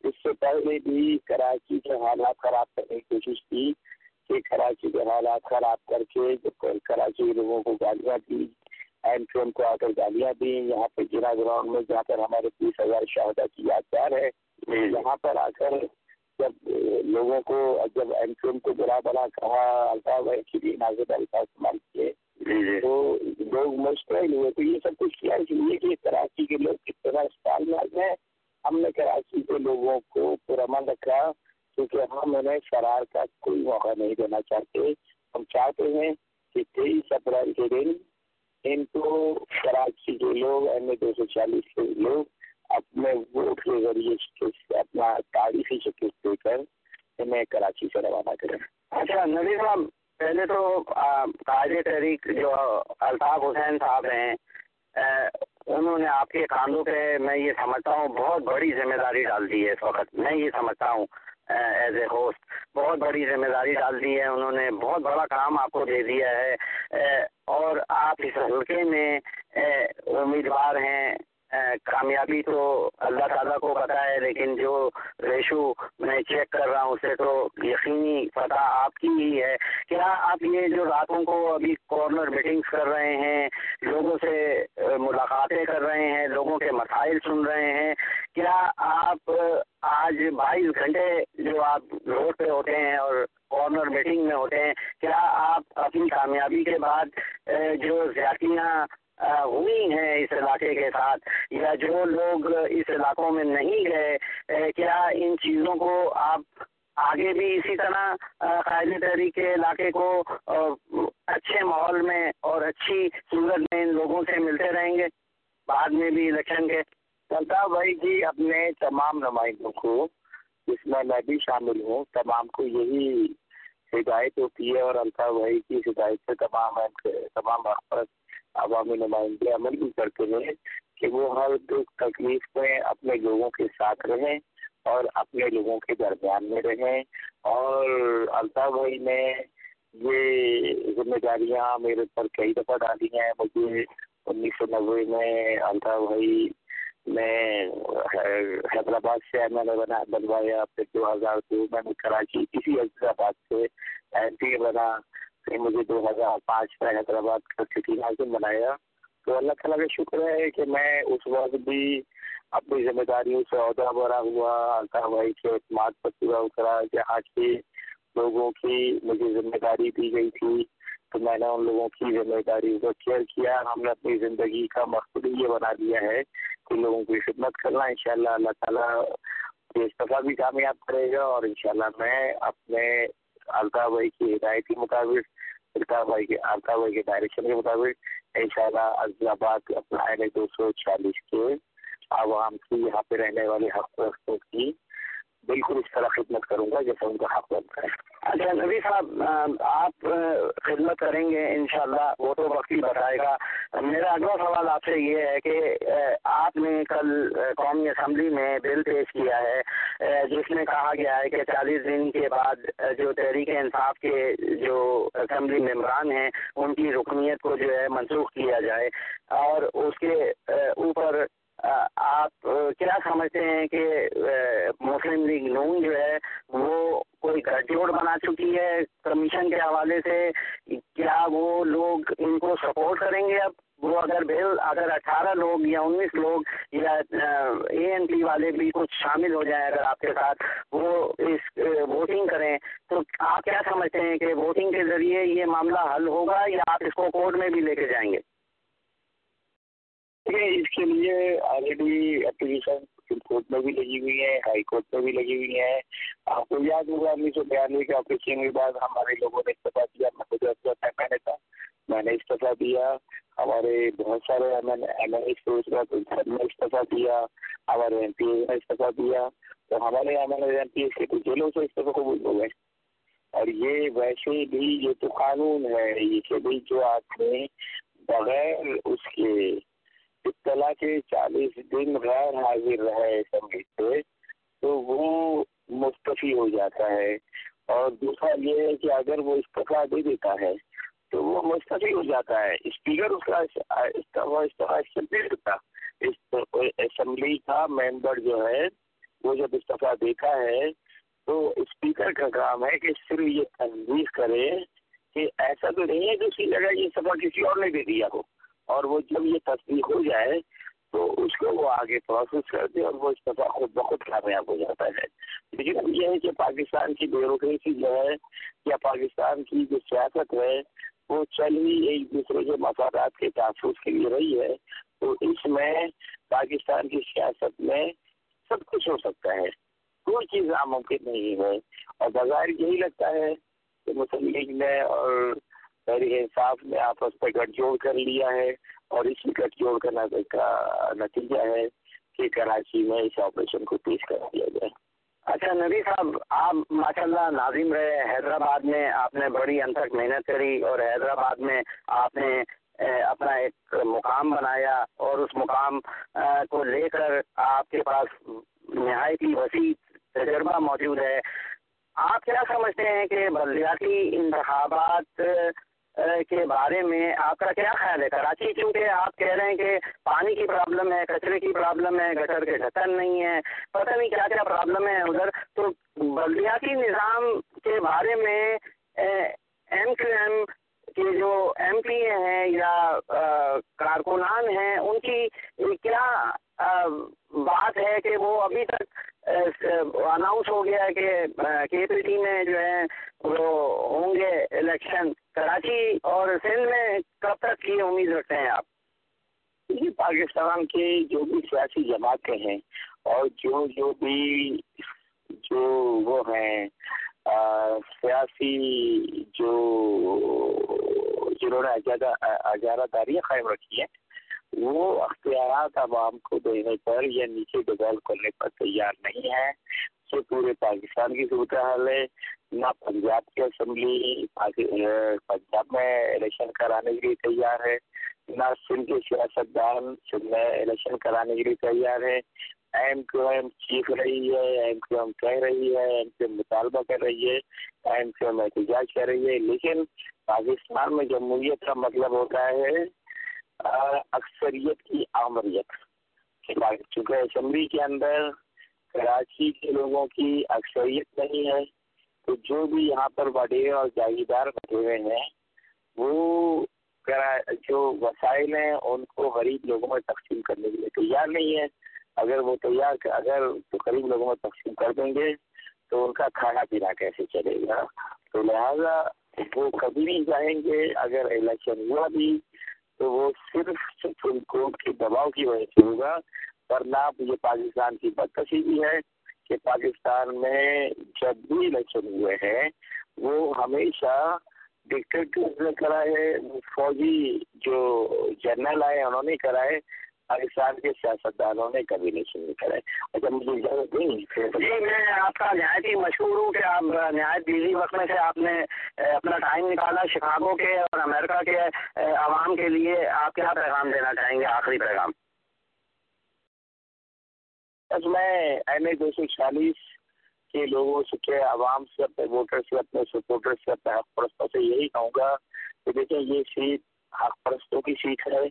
[SPEAKER 6] اس سے پہلے بھی کراچی کے حالات خراب کرنے کی کوشش کی کہ کراچی کے حالات خراب کر کے کراچی کے لوگوں کو گالیاں دی۔ ایم کیو ایم کو آ کر گالیاں دی یہاں پہ گرا گراؤنڈ میں جہاں پر ہمارے بیس ہزار شہدا کی یادگار ہے۔ یہاں پر آ کر جب لوگوں کو جب ایم کیو ایم کو برا بڑا کہا الطاف کی نازد الفاظ استعمال کیے، تو لوگ مشکل ہوئے۔ تو یہ سب کچھ کیا اس لیے کہ کراچی کے لوگ کس طرح اسپتال میں ہم نے کراچی کے لوگوں کو پرامن رکھا، کیونکہ ہم انہیں فرار کا کوئی موقع نہیں دینا چاہتے۔ ہم چاہتے ہیں کہ تیئیس اپریل کے دن ان کو کراچی کے لوگ ایم اے دو سو چالیس کے لوگ اپنے ووٹ کے ذریعے اپنا تاریخی شکست دے کر انہیں کراچی سے روانہ کریں۔
[SPEAKER 7] اچھا نبی صاحب، پہلے تو قائد تحریک جو الطاف حسین صاحب ہیں انہوں نے آپ کے کاندھوں پہ میں یہ سمجھتا ہوں، بہت بڑی ذمہ داری ڈال دی ہے اس وقت۔ میں یہ سمجھتا ہوں ایز اے ہوسٹ بہت بڑی ذمہ داری ڈال دی ہے انہوں نے، بہت بڑا کام آپ کو دے دیا ہے۔ اور آپ اس حلقے میں امیدوار ہیں۔ کامیابی تو اللہ تعالیٰ کو پتا ہے، لیکن جو ریشو میں چیک کر رہا ہوں، اسے تو یقینی فتح آپ کی ہی ہے۔ کیا آپ یہ جو راتوں کو ابھی کارنر میٹنگس کر رہے ہیں، لوگوں سے ملاقاتیں کر رہے ہیں، لوگوں کے مسائل سن رہے ہیں، کیا آپ آج بائیس گھنٹے جو آپ روڈ پہ ہوتے ہیں اور کارنر میٹنگ میں ہوتے ہیں، کیا آپ اپنی کامیابی کے بعد جو زیادتیاں ہوئی ہیں اس علاقے کے ساتھ یا جو لوگ اس علاقوں میں نہیں گئے کیا ان چیزوں کو آپ آگے بھی اسی طرح قائد تحریک کے علاقے کو اچھے ماحول میں اور اچھی صورت میں ان لوگوں سے ملتے رہیں گے؟ بعد میں بھی الیکشن کے۔
[SPEAKER 6] الطاف بھائی جی اپنے تمام نمائندوں کو، جس میں میں بھی شامل ہوں، تمام کو یہی ہدایت ہوتی ہے اور الطاف بھائی کی ہدایت سے تمام تمام عوامی نمائندے عمل بھی کرتے ہیں کہ وہ ہر دکھ تکلیف میں اپنے لوگوں کے ساتھ رہیں اور اپنے لوگوں کے درمیان میں رہیں۔ اور الطاف بھائی نے یہ ذمہ داریاں میرے پر کئی دفعہ ڈالی ہیں۔ مجھے انیس سو نوے میں الطاف بھائی نے حیدرآباد سے ایم ایل اے بنا، بنوایا۔ پھر دو ہزار دو میں نے کراچی کسی حیدرآباد سے ایم پی اے بنا۔ پھر مجھے دو ہزار پانچ میں حیدرآباد کا سٹی ناظم بنایا۔ تو اللہ تعالیٰ کا شکر ہے کہ میں اس وقت بھی اپنی ذمہ داریوں سے عہدہ بھرا ہوا الطاف بھائی کے اعتماد پر پورا اترا جہاں کے لوگوں کی مجھے ذمہ داری دی گئی تھی۔ تو میں نے ان لوگوں کی ذمہ داری کو کیئر کیا۔ ہم نے اپنی زندگی کا مقصد یہ بنا دیا ہے کہ لوگوں کی خدمت کرنا۔ ان شاء اللہ اللہ تعالیٰ اس دفعہ بھی کامیاب کرے گا اور ان شاء اللہ میں اپنے الطاف بھائی کی ہدایت کے مطابق الطاف بھائی کے الطاف بھائی کے ڈائریکشن کے مطابق ان شاء اللہ عزیز آباد اپنا دو سو چھیالیس کے عوام کی یہاں پہ رہنے والے ہفتوں کی بالکل اس طرح خدمت کروں گا جیسا ان کا حق بنتا ہے۔
[SPEAKER 7] اچھا نبی صاحب آپ خدمت کریں گے انشاءاللہ، وہ تو وقت ہی بتائے گا۔ میرا اگلا سوال آپ سے یہ ہے کہ آپ نے کل قومی اسمبلی میں بل پیش کیا ہے جس میں کہا گیا ہے کہ چالیس دن کے بعد جو تحریک انصاف کے جو اسمبلی ممبران ہیں، ان کی رکنیت کو جو ہے منسوخ کیا جائے اور اس کے اوپر آپ کیا سمجھتے ہیں کہ مسلم لیگ نون جو ہے، وہ کوئی گھر بنا چکی ہے؟ کمیشن کے حوالے سے کیا وہ لوگ ان کو سپورٹ کریں گے اب؟ وہ اگر بل، اگر اٹھارہ لوگ یا انیس لوگ یا اے این پی والے بھی کچھ شامل ہو جائیں اگر آپ کے ساتھ وہ اس ووٹنگ کریں، تو آپ کیا سمجھتے ہیں کہ ووٹنگ کے ذریعے یہ معاملہ حل ہوگا یا آپ اس کو کورٹ میں بھی لے کے جائیں گے؟
[SPEAKER 6] اس کے لیے آلریڈی اپلیکیشن سپریم کورٹ میں بھی لگی ہوئی ہے ہائی کورٹ میں بھی لگی ہوئی ہے آپ کو یاد ہوگا، انیس سو بیانوے کے آپریشن کے بعد ہمارے لوگوں نے استعفیٰ دیا، میں خود میں نے تھا میں نے استعفیٰ دیا۔ ہمارے بہت سارے ایم ایل اے سب نے استعفیٰ دیا، ہمارے ایم پی ایس نے استعفیٰ دیا۔ تو ہمارے M L M P S کے تو جیلوں سے استعفیٰ قبول ہو گئے۔ اور یہ ویسے بھی یہ تو قانون ہے، یہ کہ بھائی جو آپ نے بغیر اس کے اطلاع کے چالیس دن غیر حاضر رہے اسمبلی سے تو وہ مستفی ہو جاتا ہے۔ اور دوسرا یہ ہے کہ اگر وہ استعفیٰ دے دیتا ہے، تو وہ مستفی ہو جاتا ہے۔ اسپیکر اس کا استعفیٰ دے دیتا۔ اسمبلی کا ممبر جو ہے، وہ جب استعفیٰ دیتا ہے، تو اسپیکر کا کام ہے کہ صرف یہ تصدیق کرے کہ ایسا تو نہیں ہے کہ اس کی جگہ یہ استعفیٰ کسی اور نے دے دیا ہو۔ اور وہ جب یہ تصدیق ہو جائے تو اس کو وہ آگے پروسیس کر دے اور وہ استفاع خود بخود کامیاب ہو جاتا ہے۔ لیکن یہ ہے کہ پاکستان کی بیوروکریسی جو ہے یا پاکستان کی جو سیاست ہے، وہ چل ہی ایک دوسرے کے مفادات کے تحفظ کے لیے رہی ہے۔ تو اس میں پاکستان کی سیاست میں سب کچھ ہو سکتا ہے۔ کوئی چیز ناممکن نہیں ہے۔ اور بظاہر یہی لگتا ہے کہ مسلم لیگ نے اور تحریک انصاف نے آپس میں گٹھ جوڑ کر لیا ہے اور اسی گٹھ جوڑ کرنا کا نتیجہ ہے کہ کراچی میں اس آپریشن کو پیش کر دیا جائے۔
[SPEAKER 7] اچھا نبی صاحب، آپ ماشاء اللہ ناظم رہے، حیدرآباد میں آپ نے بڑی انتھک محنت کری اور حیدرآباد میں آپ نے اپنا ایک مقام بنایا اور اس مقام کو لے کر آپ کے پاس نہایت ہی وسیع تجربہ موجود ہے۔ آپ کیا سمجھتے ہیں کہ بلدیاتی انتخابات کے بارے میں آپ کا کیا خیال ہے؟ کراچی کیونکہ آپ کہہ رہے ہیں کہ پانی کی پرابلم ہے، کچرے کی پرابلم ہے، گٹر کے ڈھکن نہیں ہے پتہ نہیں کیا کیا پرابلم ہے ادھر۔ تو بلدیاتی نظام کے بارے میں ایم کیو ایم کے جو ایم پی ہیں یا کارکنان ہیں، ان کی کیا بات ہے کہ وہ ابھی تک اناؤنس ہو گیا ہے کہ کے پی ٹی میں جو ہے وہ ہوں گے الیکشن کراچی اور سندھ میں کب تک کی امید رکھتے ہیں آپ؟
[SPEAKER 6] یہ پاکستان کے جو بھی سیاسی جماعتیں ہیں اور جو جو بھی جو وہ ہیں سیاسی جو جنہوں نے اجارہ داریاں قائم رکھی ہیں وہ اختیارات عوام کو دینے پر یا نیچے ڈیولپ کرنے پر تیار نہیں ہے۔ جو پورے پاکستان کی صورت حال ہے۔ نہ پنجاب کی اسمبلی پنجاب میں الیکشن کرانے کے لیے تیار ہے۔ نہ سندھ کے سیاست دان سندھ میں الیکشن کرانے کے لیے تیار ہے۔ ایم کیو ایم چیخ رہی ہے ایم کیو ایم کہہ رہی ہے ایم کیو ایم مطالبہ کر رہی ہے ایم کیو ایم احتجاج کر رہی ہے لیکن پاکستان میں جمہوریت کا مطلب ہوتا ہے اکثریت کی آمریت. چونکہ اسمبلی کے اندر کراچی کے لوگوں کی اکثریت نہیں ہے، تو جو بھی یہاں پر بڑے اور جاگیدار بیٹھے ہوئے ہیں، وہ جو وسائل ہیں، ان کو غریب لوگوں میں تقسیم کرنے کے لیے تیار نہیں ہے اگر وہ تیار اگر تو غریب لوگوں میں تقسیم کر دیں گے تو ان کا کھانا پینا کیسے چلے گا؟ تو لہٰذا وہ کبھی نہیں جائیں گے، اگر الیکشن ہوا بھی، تو وہ صرف سپریم کورٹ کے دباؤ کی وجہ سے ہوگا۔ ورنہ یہ پاکستان کی بدکشی بھی ہے کہ پاکستان میں جب بھی الیکشن ہوئے ہیں، وہ ہمیشہ ڈکٹیٹرز نے کرائے وہ فوجی جو جنرل آئے، انہوں نے کرائے پاکستان کے سیاستدانوں نے کبھی نہیں سنی کرے اچھا مجھے اجازت نہیں جی میں آپ کا نہایت ہی مشہور ہوں کہ آپ نہایت بزی وقت میں سے آپ نے اپنا ٹائم نکالا شکاگو کے اور امریکہ کے عوام کے لیے۔ آپ کیا پیغام دینا چاہیں گے؟ آخری پیغام۔ بس میں ایم اے دو سو چالیس کے لوگوں سے کے عوام سے اپنے ووٹر سے اپنے سپورٹر سے اپنے حق پرستوں سے یہی کہوں گا کہ دیکھیں یہ سیٹ حق پرستوں کی سیٹ ہے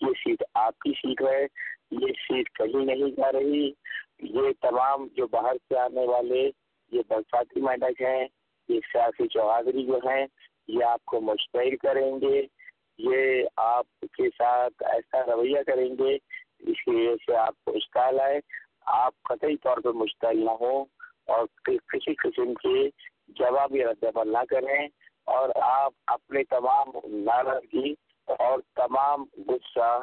[SPEAKER 6] یہ سیٹ آپ کی سیٹ ہے یہ سیٹ کہیں نہیں جا رہی۔ یہ تمام جو باہر سے آنے والے، یہ برساتی میڈک ہیں، یہ سیاسی چوہدری جو ہیں، یہ آپ کو مشتعل کریں گے۔ یہ آپ کے ساتھ ایسا رویہ کریں گے جس کی وجہ سے آپ کو اشکال آئے۔ آپ قطعی طور پہ مشتعل نہ ہوں اور کسی قسم کی جوابی رد عمل نہ کریں اور آپ اپنے تمام ناراضگی اور تمام غصہ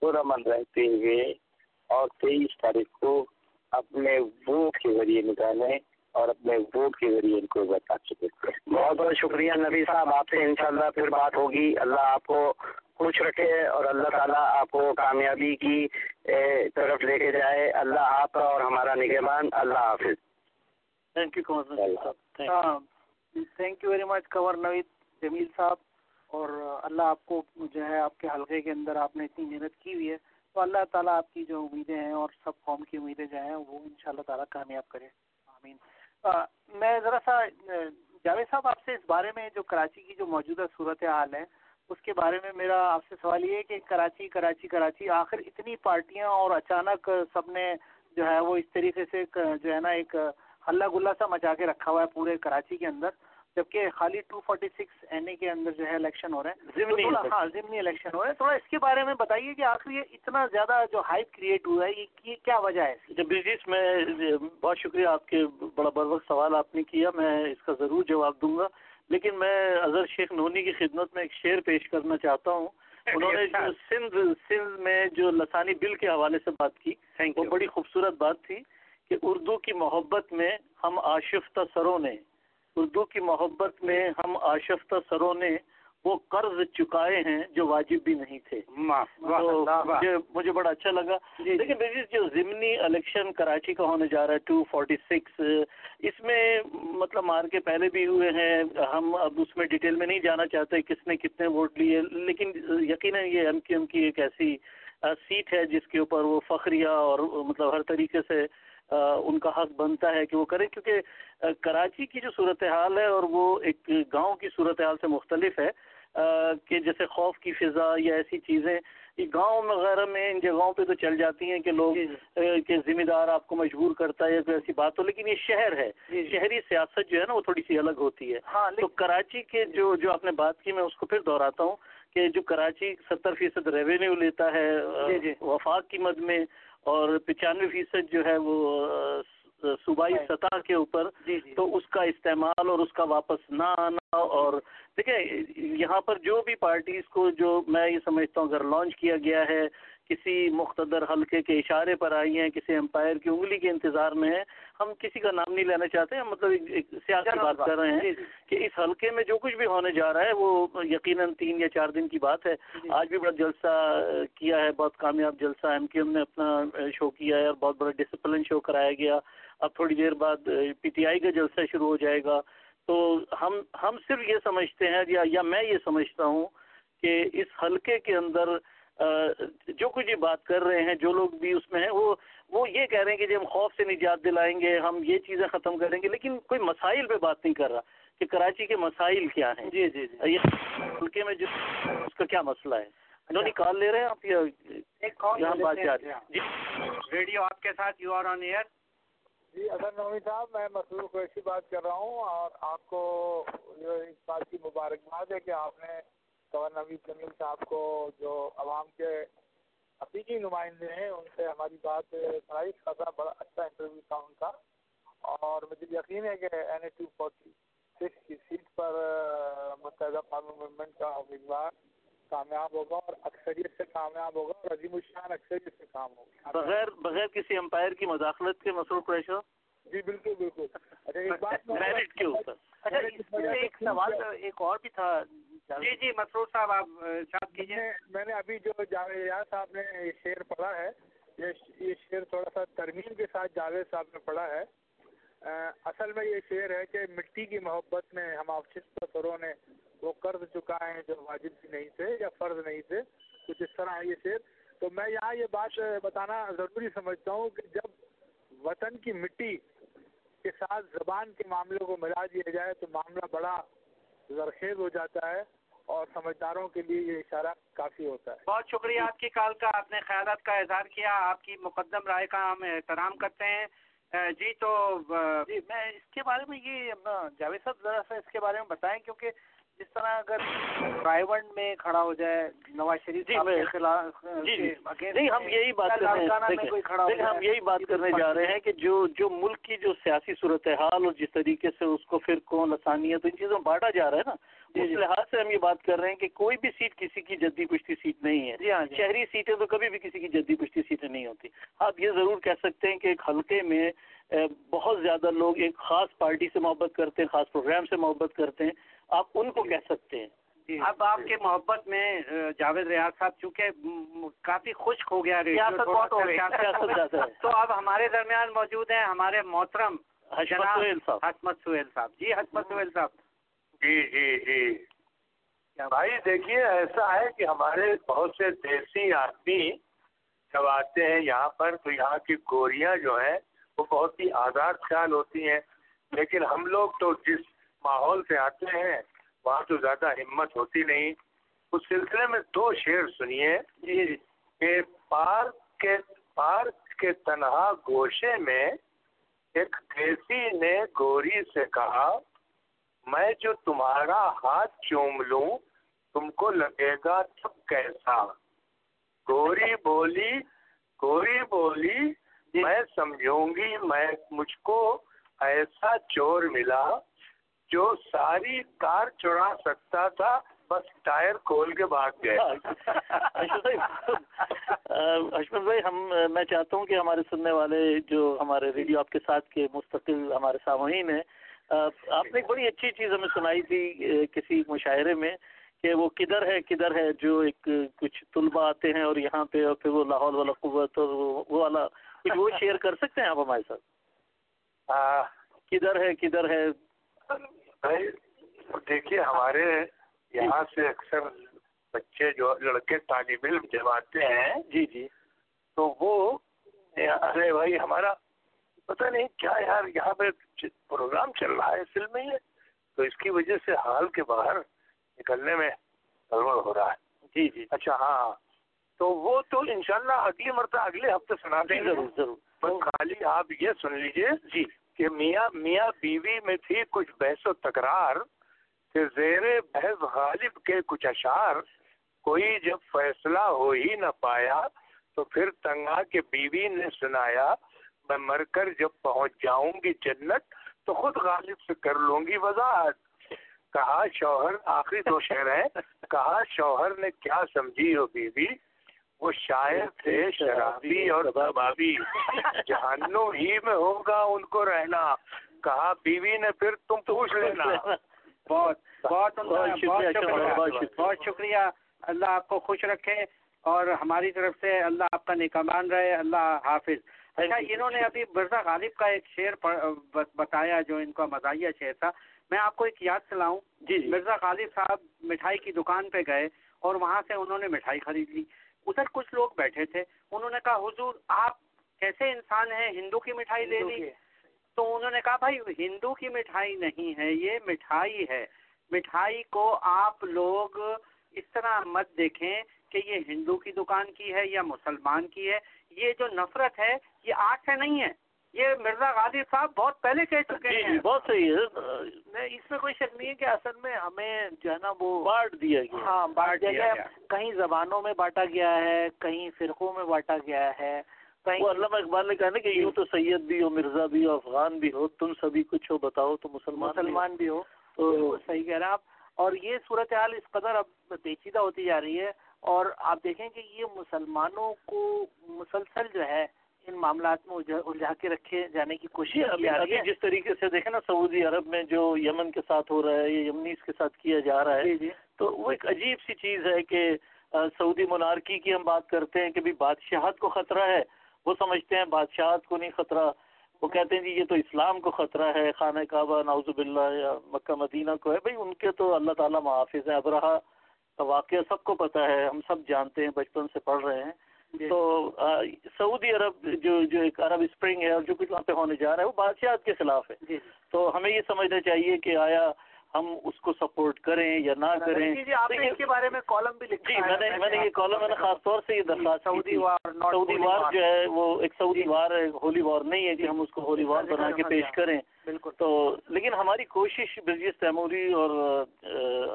[SPEAKER 6] پرامن رہتے ہوئے اور تیئیس تاریخ کو اپنے ووٹ کے ذریعے نکالیں اور اپنے ووٹ کے ذریعے ان کو بتا سکتے بہت بہت شکریہ نبی صاحب آپ سے انشاءاللہ پھر بات ہوگی۔ اللہ آپ کو خوش رکھے اور اللہ تعالیٰ آپ کو کامیابی کی طرف لے کے جائے۔ اللہ آپ اور ہمارا نگہبان۔ اللہ حافظ۔
[SPEAKER 4] Thank you thank you very much Kanwar Naveed Jamil صاحب۔ اور اللہ آپ کو جو ہے آپ کے حلقے کے اندر آپ نے اتنی محنت کی ہوئی ہے، تو اللہ تعالیٰ آپ کی جو امیدیں ہیں اور سب قوم کی امیدیں جو ہیں، وہ ان شاء اللہ تعالیٰ کامیاب کرے آمین۔ میں ذرا سا جاوید صاحب آپ سے اس بارے میں جو کراچی کی جو موجودہ صورت حال ہے، اس کے بارے میں میرا آپ سے سوال یہ ہے کہ کراچی کراچی کراچی، آخر اتنی پارٹیاں اور اچانک سب نے جو ہے وہ اس طریقے سے جو ہے نا ایک ہلا گلا سا مچا کے رکھا ہوا ہے پورے کراچی کے اندر۔ جبکہ خالی two forty six N A کے اندر جو ہے الیکشن ہو رہے ہیں ہاں ضمنی الیکشن ہو رہے ہیں تھوڑا اس کے بارے میں بتائیے کہ آخر یہ اتنا زیادہ جو ہائپ کریٹ ہوا ہے یہ کیا وجہ ہے
[SPEAKER 5] جب بزیس میں بہت شکریہ آپ کے بڑا بر وقت سوال آپ نے کیا میں اس کا ضرور جواب دوں گا۔ لیکن میں اظہر شیخ نونی کی خدمت میں ایک شعر پیش کرنا چاہتا ہوں۔ انہوں نے جو سندھ سندھ میں جو لسانی بل کے حوالے سے بات کی وہ بڑی خوبصورت بات تھی کہ اردو کی محبت میں ہم آشفتہ سروں نے اردو کی محبت میں ہم آشفتہ سروں نے وہ قرض چکائے ہیں جو واجب بھی نہیں تھے۔ مجھے مجھے بڑا اچھا لگا۔ جی، جی۔ لیکن جو ضمنی الیکشن کراچی کا ہونے جا رہا ہے ٹو فورٹی سکس اس میں مطلب مار کے پہلے بھی ہوئے ہیں۔ ہم اب اس میں ڈیٹیل میں نہیں جانا چاہتے کس نے کتنے ووٹ لیے لیکن یقیناً یہ ایم کی ایم کی ایک ایسی سیٹ ہے جس کے اوپر وہ فخریہ اور مطلب ہر طریقے سے ان کا حق بنتا ہے کہ وہ کریں کیونکہ کراچی کی جو صورتحال ہے اور وہ ایک گاؤں کی صورتحال سے مختلف ہے کہ جیسے خوف کی فضا یا ایسی چیزیں گاؤں وغیرہ میں ان جگہوں پہ تو چل جاتی ہیں کہ لوگ جی۔ کہ ذمہ دار آپ کو مجبور کرتا ہے یا کوئی ایسی بات ہو لیکن یہ شہر ہے جی۔ شہری سیاست جو ہے نا وہ تھوڑی سی الگ ہوتی ہے ہاں تو کراچی کے جو جو آپ نے بات کی میں اس کو پھر دہراتا ہوں کہ جو کراچی ستر فیصد ریونیو لیتا ہے جی، وفاق کی مد میں اور پچانوے فیصد جو ہے وہ صوبائی سطح کے اوپر جی، جی۔ تو اس کا استعمال اور اس کا واپس نہ آنا اور دیکھیں یہاں پر جو بھی پارٹیز کو جو میں یہ سمجھتا ہوں اگر لانچ کیا گیا ہے کسی مقتدر حلقے کے اشارے پر آئی ہیں کسی امپائر کی انگلی کے انتظار میں ہیں ہم کسی کا نام نہیں لینا چاہتے ہیں مطلب ایک سیاسی بات کر رہے ہیں جی، کہ اس حلقے میں جو کچھ بھی ہونے جا رہا ہے وہ یقیناً تین یا چار دن کی بات ہے۔ آج بھی بڑا جلسہ کیا ہے بہت کامیاب جلسہ ایم کیو ایم نے اپنا شو کیا ہے اور بہت بڑا ڈسپلن شو کرایا گیا۔ اب تھوڑی دیر بعد پی ٹی آئی کا جلسہ شروع ہو جائے گا۔ تو ہم ہم صرف یہ سمجھتے ہیں یا یا میں یہ سمجھتا ہوں کہ اس حلقے کے اندر جو کچھ یہ بات کر رہے ہیں جو لوگ بھی اس میں ہیں وہ وہ یہ کہہ رہے ہیں کہ جی ہم خوف سے نجات دلائیں گے ہم یہ چیزیں ختم کریں گے لیکن کوئی مسائل پہ بات نہیں کر رہا کہ کراچی کے مسائل کیا ہیں۔ جی جی جی۔ یہ حلقے میں جو اس کا کیا مسئلہ ہے؟ انہوں نے کال لے رہے ہیں آپ یہاں بات جا رہی جی۔
[SPEAKER 3] ریڈیو آپ کے ساتھ یو آر آن ایئر۔
[SPEAKER 8] جی اگر نومی صاحب میں مسرور قریشی بات کر رہا ہوں اور آپ کو اس بات کی مبارکباد ہے کہ آپ نے گور نوید جمیل صاحب کو جو عوام کے حقیقی نمائندے ہیں، ان سے ہماری بات سنائی۔ خاصا بڑا اچھا انٹرویو تھا ان کا۔ اور مجھے یقین ہے کہ N A two forty six کی سیٹ پر متحدہ قانون موومنٹ کا امیدوار کامیاب ہوگا اور اکثریت سے کامیاب ہوگا اور عظیم الشان اکثریت سے کام ہوگا۔
[SPEAKER 5] بغیر بغیر کسی امپائر کی مداخلت کے مسئلہ پریشر
[SPEAKER 8] جی بالکل بالکل۔
[SPEAKER 4] اچھا ایک بات اچھا ایک سوال ایک اور بھی تھا۔
[SPEAKER 3] جی جی مسرور صاحب آپ کیجیے۔
[SPEAKER 8] میں نے ابھی جو جاوید صاحب نے یہ شعر پڑھا ہے یہ شعر تھوڑا سا ترمیم کے ساتھ جاوید صاحب نے پڑھا ہے۔ اصل میں یہ شعر ہے کہ مٹی کی محبت میں ہم آفس سروں نے وہ قرض چکائے جو واجب بھی نہیں تھے یا فرض نہیں تھے۔ کچھ اس طرح ہے یہ شعر۔ تو میں یہاں یہ بات بتانا ضروری سمجھتا ہوں کہ جب وطن کی مٹی کے ساتھ زبان کے معاملے کو ملا دیا جائے تو معاملہ بڑا زرخیز ہو جاتا ہے اور سمجھداروں کے لیے یہ اشارہ کافی ہوتا ہے۔
[SPEAKER 3] بہت شکریہ آپ کی کال کا آپ نے خیالات کا اظہار کیا آپ کی مقدم رائے کا ہم احترام کرتے ہیں۔ جی تو
[SPEAKER 2] جی میں اس کے بارے میں یہ جاوید صاحب ذرا سا اس کے بارے میں بتائیں کیونکہ جس طرح اگر ڈرائیور میں کھڑا ہو جائے نواز شریف
[SPEAKER 5] جی خلاف جی جی۔ نہیں ہم یہی بات ہم یہی بات کرنے جا رہے ہیں کہ جو جو ملک کی جو سیاسی صورتحال اور جس طریقے سے اس کو پھر کون لسانیت ان چیزوں میں بانٹا جا رہا ہے نا۔ جی، اس جی۔ لحاظ سے ہم یہ بات کر رہے ہیں کہ کوئی بھی سیٹ کسی کی جدی پشتی سیٹ نہیں ہے۔ جی ہاں شہری سیٹیں تو کبھی بھی کسی کی جدی پشتی سیٹیں نہیں ہوتی۔ آپ یہ ضرور کہہ سکتے ہیں کہ ایک حلقے میں بہت زیادہ لوگ ایک خاص پارٹی سے محبت کرتے ہیں خاص پروگرام سے محبت کرتے ہیں۔ آپ ان کو کہہ سکتے ہیں۔
[SPEAKER 3] جی۔ اب آپ کے محبت میں جاوید ریاض صاحب چونکہ کافی خشک ہو گیا تو اب ہمارے درمیان موجود ہیں ہمارے محترم حسمت سہیل صاحب۔ جی حسمت سہیل صاحب۔
[SPEAKER 9] جی جی جی۔ بھائی دیکھیے ایسا ہے کہ ہمارے بہت سے دیسی آدمی جب آتے ہیں یہاں پر تو یہاں کی گوریاں جو ہیں وہ بہت ہی آزاد خیال ہوتی ہیں۔ لیکن ہم لوگ تو جس ماحول سے آتے ہیں، وہاں تو زیادہ ہمت ہوتی نہیں۔ اس سلسلے میں دو شعر سنیے۔ جی کہ پارک کے پارک کے تنہا گوشے میں ایک دیسی نے گوری سے کہا، میں جو تمہارا ہاتھ چوم لوں، تم کو لگے گا تب کیسا۔ گوری بولی گوری بولی، میں سمجھوں گی، میں، مجھ کو ایسا چور ملا۔ جو ساری کار چڑا سکتا تھا بس ٹائر کھول کے بھاگ گئے۔
[SPEAKER 5] اشمت بھائی ہم میں چاہتا ہوں کہ ہمارے سننے والے جو ہمارے ریڈیو آپ کے ساتھ کے مستقل ہمارے سامعین ہیں آپ نے ایک بڑی اچھی چیز ہمیں سنائی تھی کسی مشاعرے میں کہ وہ کدھر ہے کدھر ہے جو ایک کچھ طلبہ آتے ہیں اور یہاں پہ اور پھر وہ لاہور والا قوت اور وہ والا کچھ وہ شیئر کر سکتے ہیں آپ ہمارے ساتھ؟ کدھر ہے کدھر ہے
[SPEAKER 9] دیکھیے ہمارے یہاں سے اکثر بچے جو لڑکے طالب علم جب آتے ہیں
[SPEAKER 5] جی جی۔
[SPEAKER 9] تو وہ ارے بھائی ہمارا پتہ نہیں کیا یار یہاں پہ پروگرام چل رہا ہے فلم میں تو اس کی وجہ سے حال کے باہر نکلنے میں گڑبڑ ہو رہا ہے۔
[SPEAKER 5] جی جی۔
[SPEAKER 9] اچھا ہاں۔ تو وہ تو انشاءاللہ اگلی مرتبہ اگلے ہفتے سنا دیں
[SPEAKER 5] ضرور ضرور۔
[SPEAKER 9] بس خالی آپ یہ سن لیجیے
[SPEAKER 5] جی۔
[SPEAKER 9] کہ میاں میاں بیوی میں تھی کچھ بحث و تکرار کہ زیر بحث غالب کے کچھ اشعار کوئی جب فیصلہ ہو ہی نہ پایا تو پھر تنگا کے بیوی نے سنایا، میں مر کر جب پہنچ جاؤں گی جنت تو خود غالب سے کر لوں گی وضاحت۔ کہا شوہر، آخری دو شہر ہیں۔ کہا شوہر نے کیا سمجھی ہو بیوی؟ وہ شاعر تھے شرابی اور کبابی جہانو ہی میں ہوگا ان کو رہنا۔ کہا بیوی نے پھر تم پوچھ لینا۔
[SPEAKER 3] بہت بہت بہت شکریہ اللہ آپ کو خوش رکھے اور ہماری طرف سے اللہ آپ کا نکمان رہے۔ اللہ حافظ۔ اچھا انہوں نے ابھی مرزا غالب کا ایک شعر بتایا جو ان کا مزاحیہ شعر تھا۔ میں آپ کو ایک یاد چلاؤں
[SPEAKER 5] جی, جی۔
[SPEAKER 3] مرزا غالب صاحب مٹھائی کی دکان پہ گئے اور وہاں سے انہوں نے مٹھائی خرید لی ادھر کچھ لوگ بیٹھے تھے۔ انہوں نے کہا حضور آپ کیسے انسان ہیں؟ ہندو کی مٹھائی لے لی؟ تو انہوں نے کہا بھائی ہندو کی مٹھائی نہیں ہے یہ مٹھائی ہے۔ مٹھائی کو آپ لوگ اس طرح مت دیکھیں کہ یہ ہندو کی دکان کی ہے یا مسلمان کی ہے۔ یہ جو نفرت ہے یہ آج سے نہیں ہے۔ یہ مرزا غازی صاحب بہت پہلے کہہ چکے جی، ہیں۔
[SPEAKER 5] بہت صحیح ہے۔ اس میں کوئی شک نہیں ہے کہ اصل میں ہمیں جو ہے نا وہ بانٹ دیا گیا۔
[SPEAKER 2] ہاں بانٹ دیا گیا۔ کہیں زبانوں میں بانٹا گیا ہے کہیں فرقوں میں بانٹا گیا ہے
[SPEAKER 5] وہ علامہ اقبال نے کہا نا کہ یوں تو سید بھی ہو مرزا بھی ہو افغان بھی ہو تم سبھی کچھ ہو بتاؤ تو مسلمان
[SPEAKER 2] مسلمان بھی ہو۔ تو صحیح کہہ رہے ہیں آپ۔ اور یہ صورتحال اس قدر اب پیچیدہ ہوتی جا رہی ہے۔ اور آپ دیکھیں کہ یہ مسلمانوں کو مسلسل جو ہے ان معاملات میں الجھا کے رکھے جانے کی کوشش
[SPEAKER 5] ابھی جس طریقے سے دیکھیں نا سعودی عرب میں جو یمن کے ساتھ ہو رہا ہے یا یمنیز کے ساتھ کیا جا رہا ہے جی، جی۔ تو وہ ایک عجیب سی چیز ہے کہ سعودی منارکی کی ہم بات کرتے ہیں کہ بھی بادشاہت کو خطرہ ہے۔ وہ سمجھتے ہیں بادشاہت کو نہیں خطرہ۔ وہ کہتے ہیں جی یہ تو اسلام کو خطرہ ہے خانہ کعبہ ناؤز باللہ یا مکہ مدینہ کو ہے۔ بھائی ان کے تو اللہ تعالیٰ محافظ ہیں۔ ابرہ کا واقعہ سب کو پتہ ہے ہم سب جانتے ہیں بچپن سے پڑھ رہے ہیں۔ جی۔ تو سعودی عرب جو جو ایک عرب اسپرنگ ہے اور جو کچھ وہاں پہ ہونے جا رہا ہے وہ بادشاہت کے خلاف ہے۔ جی۔ تو ہمیں یہ سمجھنا چاہیے کہ آیا ہم اس کو سپورٹ کریں یا نہ کریں۔
[SPEAKER 4] جی، اس کے بارے میں کالم بھی
[SPEAKER 5] جی میں نے میں نے یہ کالم میں نے خاص طور سے یہ درخواست سعودی وار سعودی وار جو ہے وہ ایک سعودی وار ہے ہولی وار نہیں ہے کہ ہم اس کو ہولی وار بنا کے پیش کریں۔ بالکل۔ تو لیکن ہماری کوشش برجس تیموری اور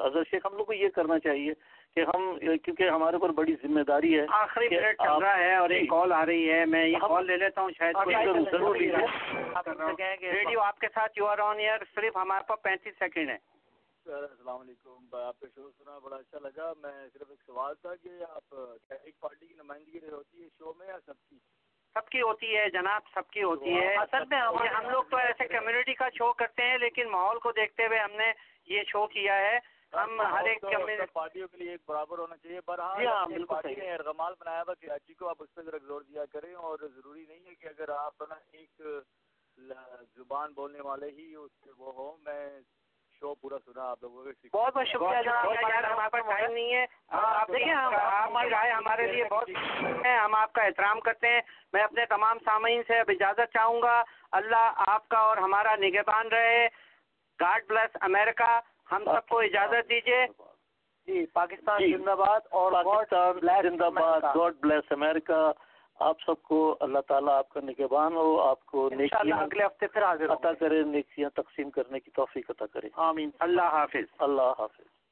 [SPEAKER 5] اظہر شیخ ہم لوگ کو یہ کرنا چاہیے کہ ہم کیونکہ ہمارے اوپر بڑی ذمہ داری ہے
[SPEAKER 3] آخری منٹ چل رہا ہے اور ایک کال آ رہی ہے میں یہ کال لے لیتا ہوں شاید ضرور ریڈیو آپ کے ساتھ یو آر آن ایئر صرف ہمارے پاس پینتیس سیکنڈ ہے
[SPEAKER 10] السلام علیکم۔ آپ کا شو سنا بڑا اچھا لگا۔ میں صرف ایک سوال تھا کہ آپ ایک پارٹی کی نمائندگی ہوتی ہے شو میں یا سب کی؟
[SPEAKER 3] سب کی ہوتی ہے جناب سب کی ہوتی ہے۔ اصل میں ہم لوگ تو ایسے کمیونٹی کا شو کرتے ہیں لیکن ماحول کو دیکھتے ہوئے ہم نے یہ شو کیا ہے۔ ہم ہر ایک
[SPEAKER 10] پارٹیوں کے لیے ایک برابر ہونا چاہیے۔ برحال جی پارٹی نے ارغمال بنایا ہوا کراچی کو آپ اس پہ ذرا زور دیا کریں اور ضروری نہیں ہے کہ اگر آپ نا ایک زبان بولنے والے ہی اس وہ ہوں۔ میں شو پورا سنا آپ لوگوں کے
[SPEAKER 3] بہت بہت شکریہ جناب۔ یار ہمارے پاس ٹائم نہیں ہے۔ آپ دیکھیں رائے ہمارے لیے بہت ہم آپ کا احترام کرتے ہیں۔ میں اپنے تمام سامعین سے اب اجازت چاہوں گا۔ اللہ آپ کا اور ہمارا نگہبان رہے۔ گاڈ بلس امریکہ ہم سب کو اجازت دیجیے
[SPEAKER 5] جی پاکستان جی۔ زندہ باد اور پاکستان زندہ باد گاڈ بلیس امریکہ آپ سب کو اللہ تعالیٰ آپ کا نگہبان ہو آپ کو
[SPEAKER 3] اگلے ہفتے پھر
[SPEAKER 5] عطا کرے نیکیاں تقسیم کرنے کی توفیق عطا کرے۔
[SPEAKER 3] آمین۔ اللہ حافظ۔
[SPEAKER 5] اللہ حافظ۔